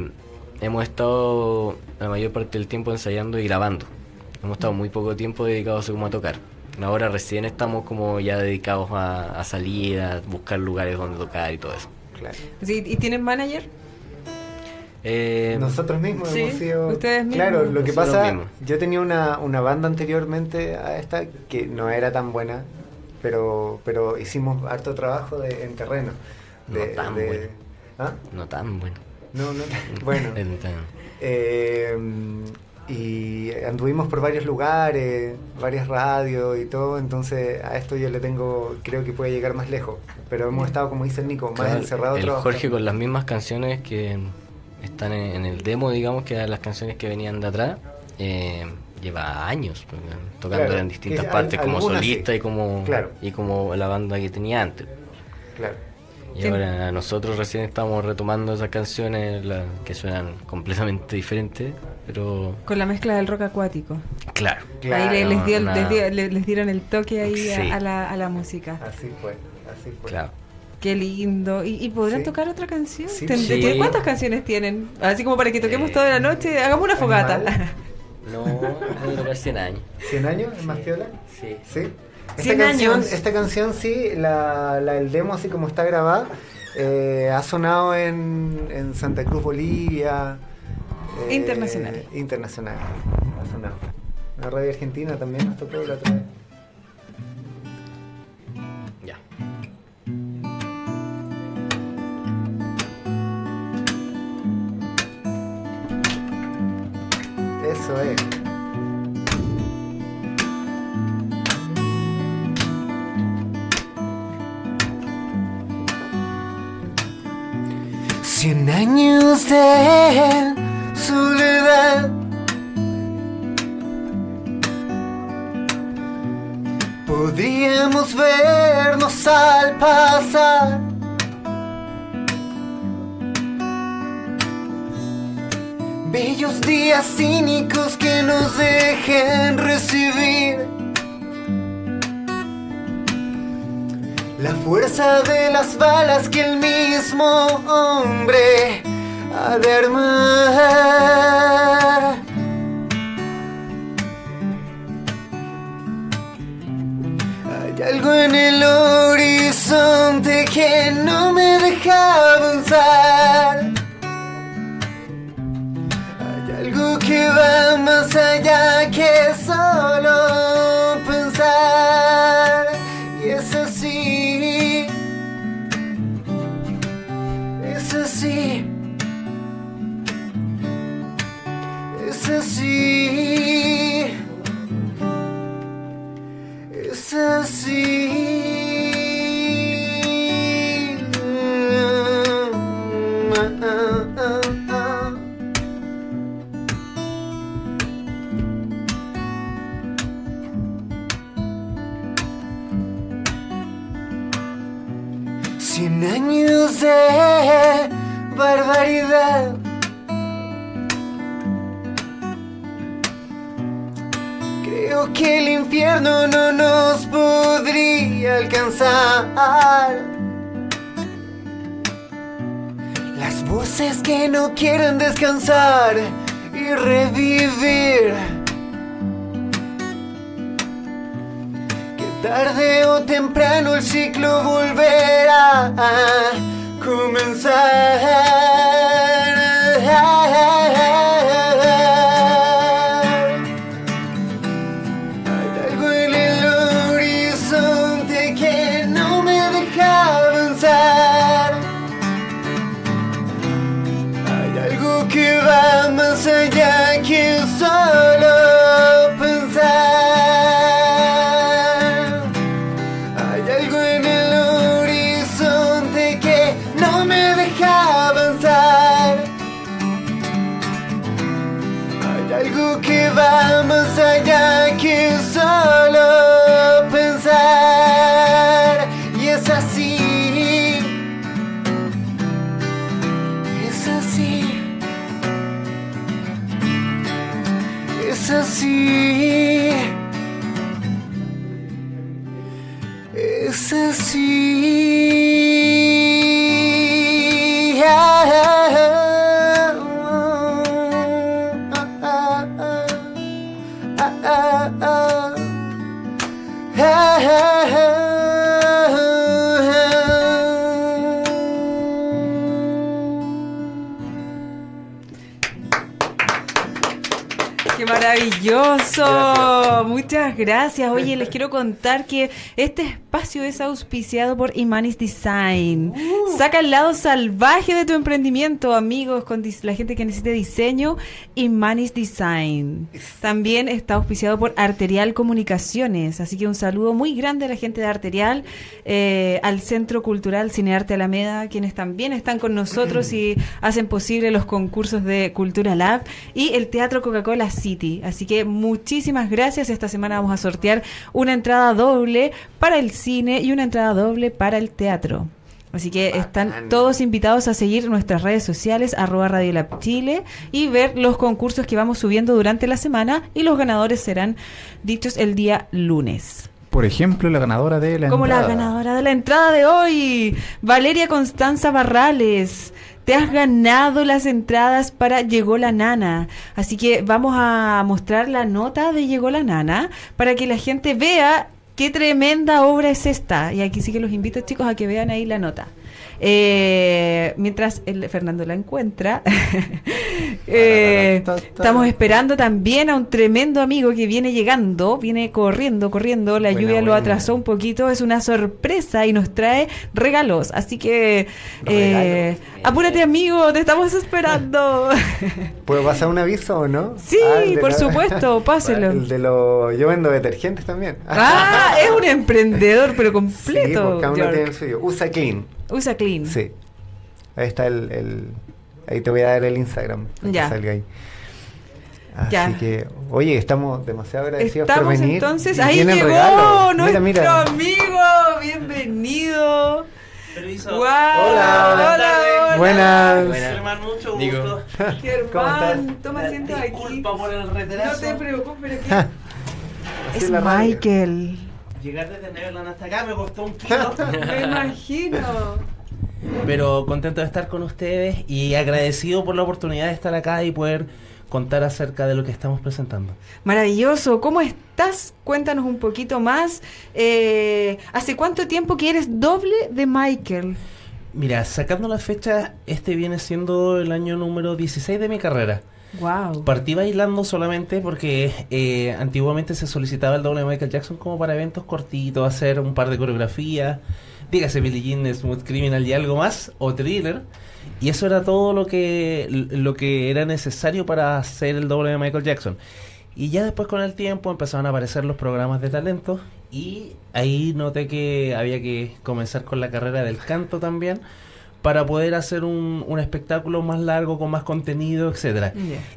hemos estado la mayor parte del tiempo ensayando y grabando. Hemos estado muy poco tiempo dedicados a, como a tocar. Ahora recién estamos como ya dedicados a, salir, a buscar lugares donde tocar y todo eso. Claro. ¿Y tienen manager? Eh, Nosotros mismos hemos sido. ¿Ustedes mismos? Claro, lo que pasa, yo tenía una, una banda anteriormente a esta que no era tan buena, pero pero hicimos harto trabajo de, en terreno. no tan bueno. ¿Ah? No tan bueno. No, no tan bueno. eh, y anduvimos por varios lugares, varias radios y todo, entonces a esto yo le tengo, creo que puede llegar más lejos, pero hemos estado, como dice Nico, más encerrados. El Jorge con las mismas canciones que están en, el demo, digamos, que eran las canciones que venían de atrás, eh, lleva años pues, tocando en distintas partes como solista y como y como la banda que tenía antes. Claro. Y ahora nosotros recién estamos retomando esas canciones que suenan completamente diferentes pero... Con la mezcla del rock acuático. Claro. ahí les, les, dieron el toque ahí a, la, a, la, música. Así fue, así fue. Claro. Qué lindo. ¿Y, y podrán tocar otra canción? ¿Cuántas canciones tienen? Así como para que toquemos toda la noche, hagamos una fogata. No, voy a tocar 100 años. ¿100 años en más Sí. ¿Sí? Esta canción, esta canción sí, la, la, el demo así como está grabada, eh, ha sonado en, en Santa Cruz, Bolivia, eh, internacional. Internacional. Ha sonado. La radio argentina también nos tocó la otra vez. Ya. Eso es. De soledad. Podríamos vernos al pasar. Bellos días cínicos que nos dejen recibir la fuerza de las balas que el mismo hombre a Hay algo en el horizonte que no me deja avanzar. Hay algo que va más allá que solo Años de barbaridad que el infierno no nos podría alcanzar. Las voces que no quieren descansar y revivir. Tarde o temprano el ciclo volverá a comenzar. Maravilloso. Muchas gracias. Oye, les quiero contar que este espacio es auspiciado por Imanis Design. Uh. Saca el lado salvaje de tu emprendimiento, amigos, con la gente que necesite diseño. Imanis Design. También está auspiciado por Arterial Comunicaciones. Así que un saludo muy grande a la gente de Arterial, eh, al Centro Cultural Cinearte Alameda, quienes también están con nosotros y hacen posible los concursos de Cultura Lab y el Teatro Coca-Cola City. Así que muchísimas gracias. Esta semana vamos a sortear una entrada doble para el cine y una entrada doble para el teatro. Así que están todos invitados a seguir nuestras redes sociales, arroba Radio Lab Chile, y ver los concursos que vamos subiendo durante la semana y los ganadores serán dichos el día lunes. Por ejemplo, la ganadora de la Como la ganadora de la entrada de hoy, Valeria Constanza Barrales te has ganado las entradas para Llegó la Nana. Así que vamos a mostrar la nota de Llegó la Nana para que la gente vea qué tremenda obra es esta. Y aquí sí que los invito, chicos, a que vean ahí la nota. Eh, mientras el Fernando la encuentra, eh, estamos esperando también a un tremendo amigo que viene llegando, viene corriendo, corriendo, la lluvia lo atrasó un poquito, es una sorpresa y nos trae regalos, así que eh, apúrate amigo, te estamos esperando. ¿Puedo pasar un aviso o no? Sí, ah, por supuesto, páselo. El de los, yo vendo detergentes también. Ah, es un emprendedor pero completo. Sí, tiene el suyo. Usa Clean. Usa Clean. Sí. Ahí está el, Ahí te voy a dar el Instagram. ya. salga ahí. Así que, oye, estamos demasiado agradecidos por venir. entonces, ahí llegó nuestro amigo. Bienvenido. Permiso. Wow. Hola, hola, Buenas. Buenas. mucho gusto. Germán, toma asiento aquí. Disculpa por el retraso. No te preocupes, pero es Michael. Llegar desde Neverland hasta acá me costó un kilo. me imagino. Pero contento de estar con ustedes y agradecido por la oportunidad de estar acá y poder contar acerca de lo que estamos presentando. Maravilloso. ¿Cómo estás? Cuéntanos un poquito más. Eh, ¿Hace cuánto tiempo que eres doble de Michael? Mira, sacando la fecha, este viene siendo el año número 16 de mi carrera. Partí bailando solamente porque eh, antiguamente se solicitaba el doble de Michael Jackson como para eventos cortitos, hacer un par de coreografías, dígase Billie Jean, Smooth Criminal y algo más, o thriller. Y eso era todo lo que, lo que era necesario para hacer el doble de Michael Jackson. Y ya después con el tiempo empezaron a aparecer los programas de talento y ahí noté que había que comenzar con la carrera del canto también para poder hacer un, un espectáculo más largo, con más contenido, etcétera.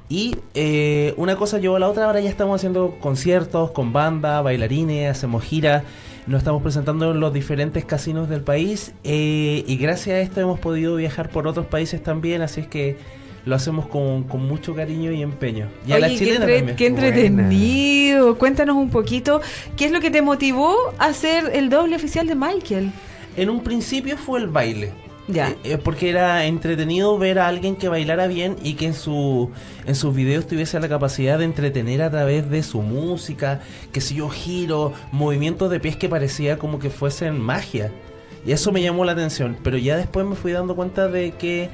Y eh, una cosa llevó a la otra, ahora ya estamos haciendo conciertos con banda, bailarines, hacemos giras, nos estamos presentando en los diferentes casinos del país eh, y gracias a esto hemos podido viajar por otros países también, así es que lo hacemos con, con mucho cariño y empeño. Y a la chilena qué. Qué entretenido. Cuéntanos un poquito, ¿qué es lo que te motivó a ser el doble oficial de Michael? En un principio fue el baile. Ya. Eh, eh, porque era entretenido ver a alguien que bailara bien y que en, su, en sus videos tuviese la capacidad de entretener a través de su música, que si yo giro, movimientos de pies que parecía como que fuesen magia. Y eso me llamó la atención. Pero ya después me fui dando cuenta de que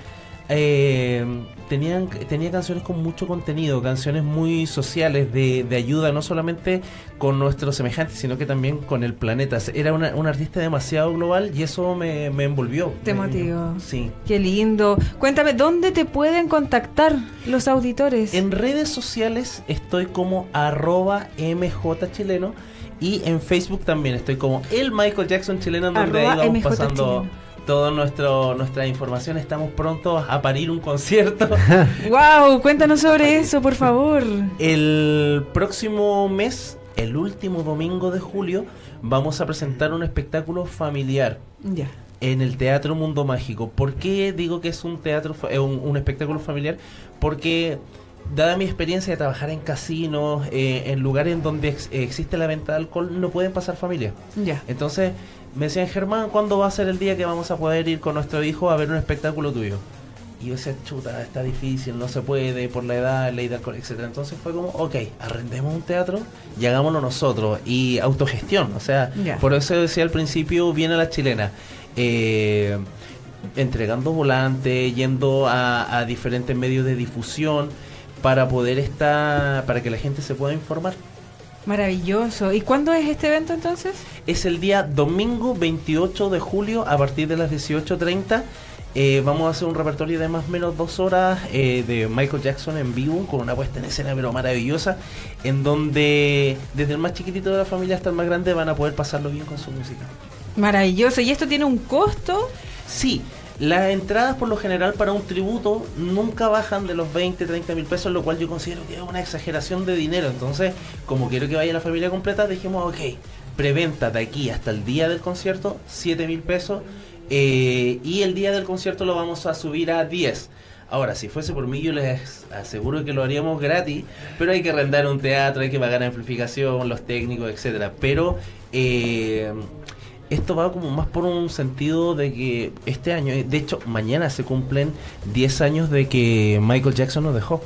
eh, tenían, tenía canciones con mucho contenido, canciones muy sociales, de, de, ayuda, no solamente con nuestros semejantes, sino que también con el planeta. Era una, un artista demasiado global y eso me, me envolvió. Te motivó. Sí. Qué lindo. Cuéntame, ¿dónde te pueden contactar los auditores? En redes sociales estoy como arroba mjchileno y en Facebook también estoy como el Michael Jackson chileno, donde ahí vamos pasando toda nuestra información. Estamos prontos a parir un concierto. ¡Wow! Cuéntanos sobre eso, por favor. El próximo mes, el último domingo de julio, vamos a presentar un espectáculo familiar. Ya. En el Teatro Mundo Mágico. ¿Por qué digo que es un teatro, un, un espectáculo familiar? Porque dada mi experiencia de trabajar en casinos, eh, en lugares donde existe la venta de alcohol, no pueden pasar familias. Ya. Entonces me decían, Germán, ¿cuándo va a ser el día que vamos a poder ir con nuestro hijo a ver un espectáculo tuyo? Y yo decía, chuta, está difícil, no se puede por la edad, ley de alcohol, etc. Entonces fue como, ok, arrendemos un teatro y hagámoslo nosotros. Y autogestión, o sea, por eso decía al principio, viene la chilena. Eh, entregando volantes, yendo a, diferentes medios de difusión para poder estar, para que la gente se pueda informar. Maravilloso. ¿Y cuándo es este evento entonces? Es el día domingo 28 de julio a partir de las 18.30. Eh, vamos a hacer un repertorio de más o menos dos horas eh, de Michael Jackson en vivo con una puesta en escena pero maravillosa en donde desde el más chiquitito de la familia hasta el más grande van a poder pasarlo bien con su música. Maravilloso. ¿Y esto tiene un costo? Sí, las entradas por lo general para un tributo nunca bajan de los 20, 30 mil pesos, lo cual yo considero que es una exageración de dinero. Entonces, como quiero que vaya la familia completa, dijimos, ok, preventa de aquí hasta el día del concierto, 7 mil pesos, eh, y el día del concierto lo vamos a subir a 10. Ahora, si fuese por mí, yo les aseguro que lo haríamos gratis, pero hay que arrendar un teatro, hay que pagar amplificación, los técnicos, etcétera. Pero eh, esto va como más por un sentido de que este año, de hecho, mañana se cumplen 10 años de que Michael Jackson nos dejó.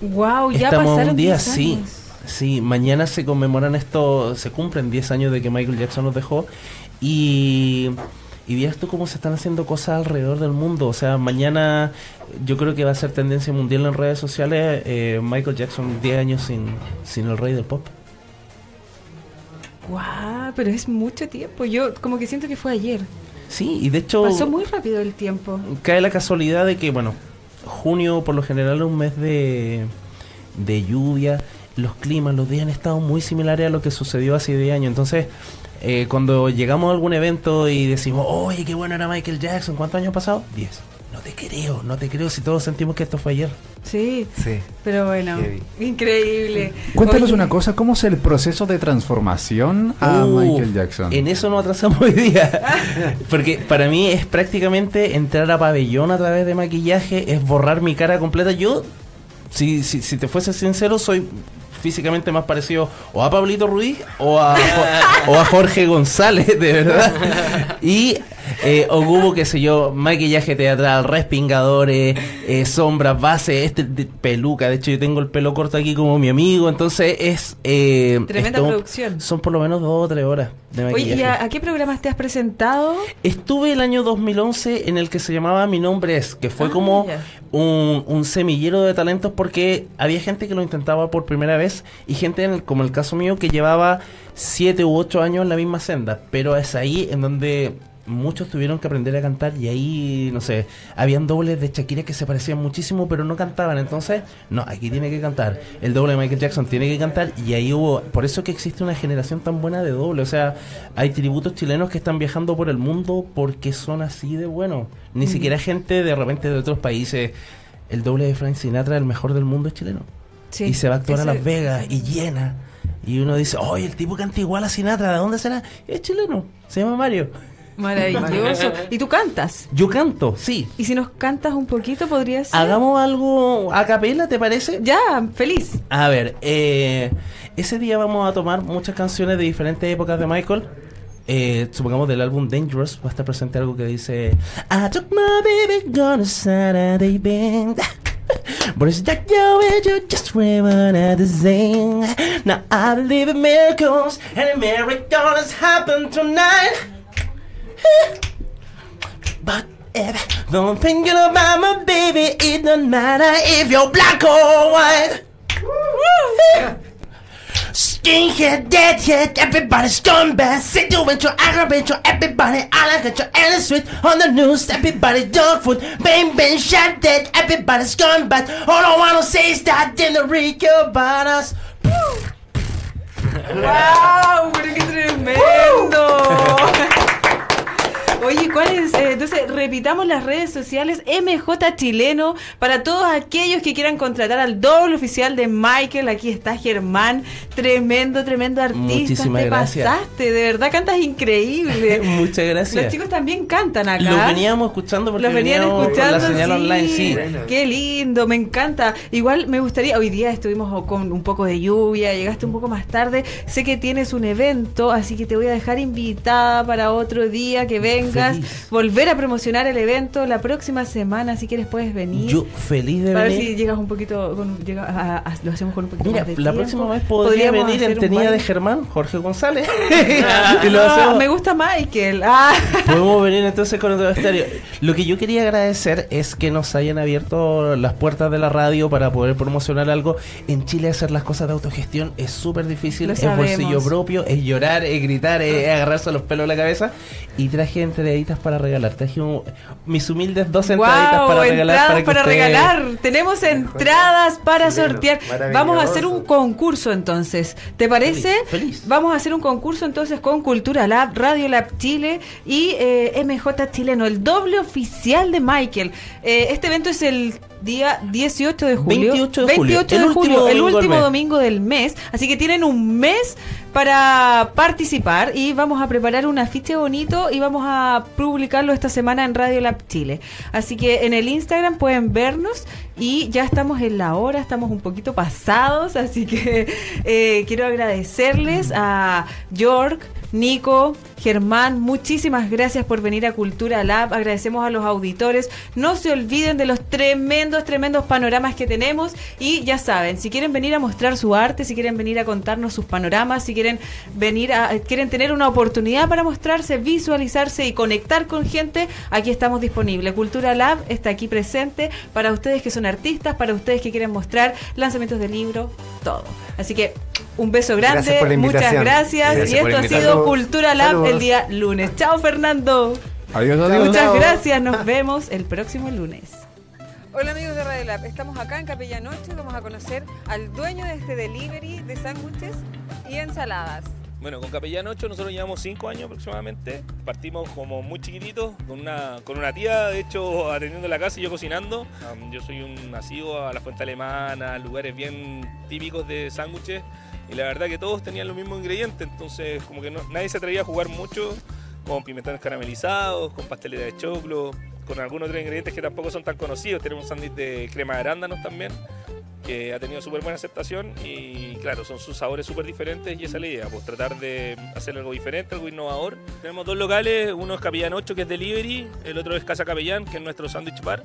Wow, ya pasaron un día, sí. Sí, mañana se conmemoran esto, se cumplen 10 años de que Michael Jackson nos dejó y y veas tú cómo se están haciendo cosas alrededor del mundo. O sea, mañana yo creo que va a ser tendencia mundial en redes sociales eh, Michael Jackson 10 años sin, sin el rey del pop. ¡Guau! Pero es mucho tiempo. Yo como que siento que fue ayer. Sí, y de hecho... Pasó muy rápido el tiempo. Cae la casualidad de que, bueno, junio por lo general es un mes de, de lluvia. Los climas, los días han estado muy similares a lo que sucedió hace 10 años. Entonces, eh, cuando llegamos a algún evento y decimos, oye, qué bueno era Michael Jackson, ¿cuántos años pasado? 10 no te creo, no te creo si todos sentimos que esto fue ayer. Sí, sí. pero bueno, increíble. Cuéntanos una cosa, ¿cómo es el proceso de transformación a Michael Jackson? En eso nos atrasamos hoy día, porque para mí es prácticamente entrar a pabellón a través de maquillaje, es borrar mi cara completa. Yo, si, si, si te fuese sincero, soy físicamente más parecido o a Pablito Ruiz o a, o a Jorge González, de verdad. Y eh, hubo, qué sé yo, maquillaje teatral, respingadores, eh, sombras, base, este peluca. De hecho, yo tengo el pelo corto aquí como mi amigo. Entonces es. Eh, Tremenda producción. Son por lo menos dos o tres horas de maquillaje. Oye, ¿y a, qué programas te has presentado? Estuve el año 2011 en el que se llamaba Mi Nombre Es, que fue ah, como un, un, semillero de talentos porque había gente que lo intentaba por primera vez y gente, como el caso mío, que llevaba siete u ocho años en la misma senda. Pero es ahí en donde muchos tuvieron que aprender a cantar y ahí, no sé, habían dobles de Shakira que se parecían muchísimo pero no cantaban. Entonces, no, aquí tiene que cantar. El doble de Michael Jackson tiene que cantar y ahí hubo, por eso que existe una generación tan buena de doble. O sea, hay tributos chilenos que están viajando por el mundo porque son así de buenos. Ni siquiera gente de repente de otros países. El doble de Frank Sinatra, el mejor del mundo, es chileno. y se va a actuar a Las Vegas y llena. Y uno dice, oye, el tipo canta igual a Sinatra, ¿de dónde será? Es chileno, se llama Mario. Maravilloso. ¿Y tú cantas? Yo canto, sí. ¿Y si nos cantas un poquito, podría ser? Hagamos algo a capela, ¿te parece? Ya, feliz. A ver, eh, ese día vamos a tomar muchas canciones de diferentes épocas de Michael. Eh, supongamos del álbum Dangerous va a estar presente algo que dice I took my baby on a Saturday band But it's like yo, you just women at the sing Now I believe in miracles And miracles happen tonight But if I'm thinking about my baby, it doesn't matter if you're black or white. Skinhead, deadhead, everybody's gone bad. Sit to intro, aggravator, everybody, I like it, and sweet on the news. Everybody dog food, bang bang, shot dead, everybody's gone bad. All I wanna say is that dinner Rico about us. ¡Wow! ¡Pero qué tremendo! Oye, ¿cuál es? Eh, Entonces, repitamos las redes sociales MJ Chileno para todos aquellos que quieran contratar al doble oficial de Michael. Aquí está Germán, tremendo, tremendo artista. Muchísimas Te gracias. pasaste, de verdad cantas increíble. Muchas gracias. Los chicos también cantan acá. Los veníamos escuchando porque Los venían escuchando. la señal sí. online, sí. Qué lindo, me encanta. Igual me gustaría, hoy día estuvimos con un poco de lluvia, llegaste un poco más tarde. Sé que tienes un evento, así que te voy a dejar invitada para otro día que Feliz. Volver a promocionar el evento la próxima semana, si quieres puedes venir. Yo feliz de Para ver venir. si llegas un poquito, con, llega a- a- lo hacemos con un poquito Mira, más de la tiempo. próxima vez podría Podríamos venir en tenida de. Germán, Jorge González. y lo Ah, hacemos. me gusta Michael. Ah. Podemos venir entonces con otro estéreo. Lo que yo quería agradecer es que nos hayan abierto las puertas de la radio para poder promocionar algo. En Chile hacer las cosas de autogestión es súper difícil, es bolsillo propio, es llorar, es gritar, es agarrarse los pelos de la cabeza. Y traje entraditas para regalar. Traje un- mis humildes dos entraditas Wow, para regalar. entradas Para, regalar. Tenemos entradas para sortear. Vamos a hacer un concurso entonces. ¿Te parece? Feliz, feliz. Vamos a hacer un concurso entonces con Cultura Lab, Radio Lab Chile y eh, MJ Chileno, el doble oficial de Michael. Eh, este evento es el día 18 de julio. 28 de julio, 28 el de último julio, el domingo del mes. Así que tienen un mes para participar y vamos a preparar un afiche bonito y vamos a publicarlo esta semana en Radio Lab Chile. Así que en el Instagram pueden vernos y ya estamos en la hora, estamos un poquito pasados, así que eh, quiero agradecerles a York, Nico, Germán, muchísimas gracias por venir a Cultura Lab. Agradecemos a los auditores. No se olviden de los tremendos, tremendos panoramas que tenemos. Y ya saben, si quieren venir a mostrar su arte, si quieren venir a contarnos sus panoramas, si quieren venir a, quieren tener una oportunidad para mostrarse, visualizarse y conectar con gente, aquí estamos disponibles. Cultura Lab está aquí presente para ustedes que son artistas, para ustedes que quieren mostrar lanzamientos de libros, todo. Así que un beso grande, Gracias por la muchas gracias. Gracias y esto ha sido. Cultura Lab Saludos. el día lunes. Chao Fernando. Adiós, adiós. Muchas gracias, nos vemos el próximo lunes. Hola amigos de Radio Lab, estamos acá en Capellanoche vamos a conocer al dueño de este delivery de sándwiches y ensaladas. Bueno, con Capellán 8 nosotros llevamos 5 años aproximadamente. Partimos como muy chiquititos, con una, con una tía, de hecho, atendiendo la casa y yo cocinando. Um, yo soy un nacido a la fuente alemana, lugares bien típicos de sándwiches. Y la verdad que todos tenían los mismos ingredientes, entonces como que nadie se atrevía a jugar mucho con pimentones caramelizados, con pastelera de choclo, con algunos otros ingredientes que tampoco son tan conocidos. Tenemos un sándwich de crema de arándanos también que ha tenido súper buena aceptación y claro, son sus sabores súper diferentes y esa es la idea, pues tratar de hacer algo diferente, algo innovador. Tenemos dos locales, uno es Capellán 8 que es delivery, el otro es Casa Capellán que es nuestro sándwich bar.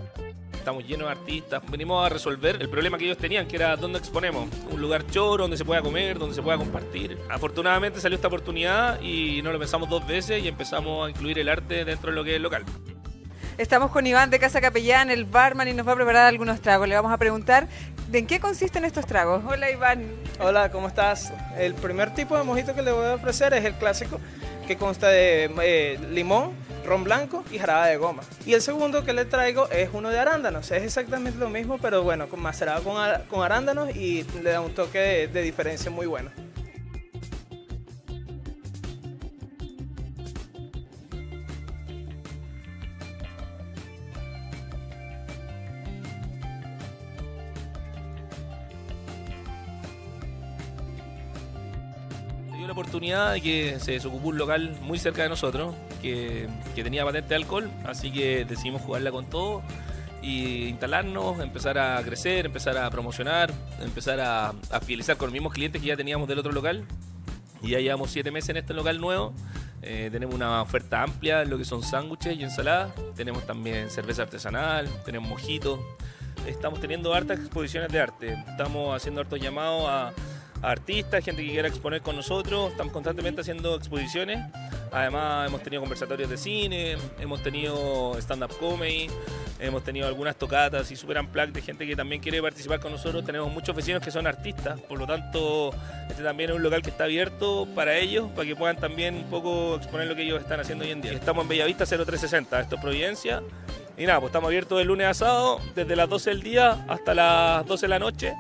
Estamos llenos de artistas, venimos a resolver el problema que ellos tenían, que era dónde exponemos. Un lugar choro donde se pueda comer, donde se pueda compartir. Afortunadamente salió esta oportunidad y no lo pensamos dos veces y empezamos a incluir el arte dentro de lo que es el local. Estamos con Iván de Casa Capellán, el barman, y nos va a preparar algunos tragos. Le vamos a preguntar de en qué consisten estos tragos. Hola Iván. Hola, ¿cómo estás? El primer tipo de mojito que le voy a ofrecer es el clásico, que consta de eh, limón, ron blanco y jarabe de goma. Y el segundo que le traigo es uno de arándanos. Es exactamente lo mismo, pero bueno, con macerado con, con arándanos y le da un toque de, de diferencia muy bueno. La oportunidad de que se desocupó un local muy cerca de nosotros que, que tenía patente de alcohol, así que decidimos jugarla con todo y instalarnos, empezar a crecer, empezar a promocionar, empezar a, a fidelizar con los mismos clientes que ya teníamos del otro local. Y ya llevamos siete meses en este local nuevo. Eh, tenemos una oferta amplia en lo que son sándwiches y ensaladas. Tenemos también cerveza artesanal, tenemos mojitos. Estamos teniendo hartas exposiciones de arte. Estamos haciendo hartos llamados a, artistas, gente que quiera exponer con nosotros. Estamos constantemente haciendo exposiciones. Además, hemos tenido conversatorios de cine, hemos tenido stand-up comedy, hemos tenido algunas tocatas y super unplugged de gente que también quiere participar con nosotros. Tenemos muchos vecinos que son artistas, por lo tanto, este también es un local que está abierto para ellos, para que puedan también un poco exponer lo que ellos están haciendo hoy en día. Estamos en Bellavista 0360, esto es Providencia. Y nada, pues estamos abiertos de lunes a sábado, desde las 12 del día hasta las 12 de la noche.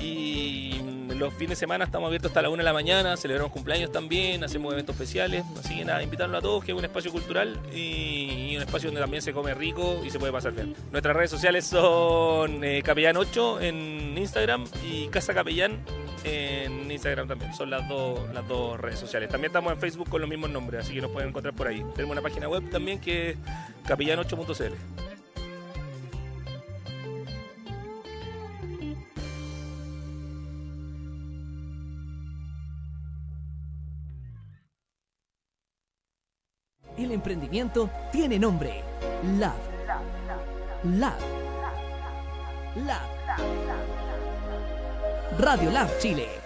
Y los fines de semana estamos abiertos hasta la 1 de la mañana, celebramos cumpleaños también, hacemos eventos especiales. Así que nada, invitarlo a todos, que es un espacio cultural y, un espacio donde también se come rico y se puede pasar bien. Nuestras redes sociales son eh, Capellán8 en Instagram y Casa Capellán en Instagram también. Son las dos, las dos redes sociales. También estamos en Facebook con los mismos nombres, así que nos pueden encontrar por ahí. Tenemos una página web también que es capellán8.cl. El emprendimiento tiene nombre. Lab. Lab. Lab. Radio Lab Chile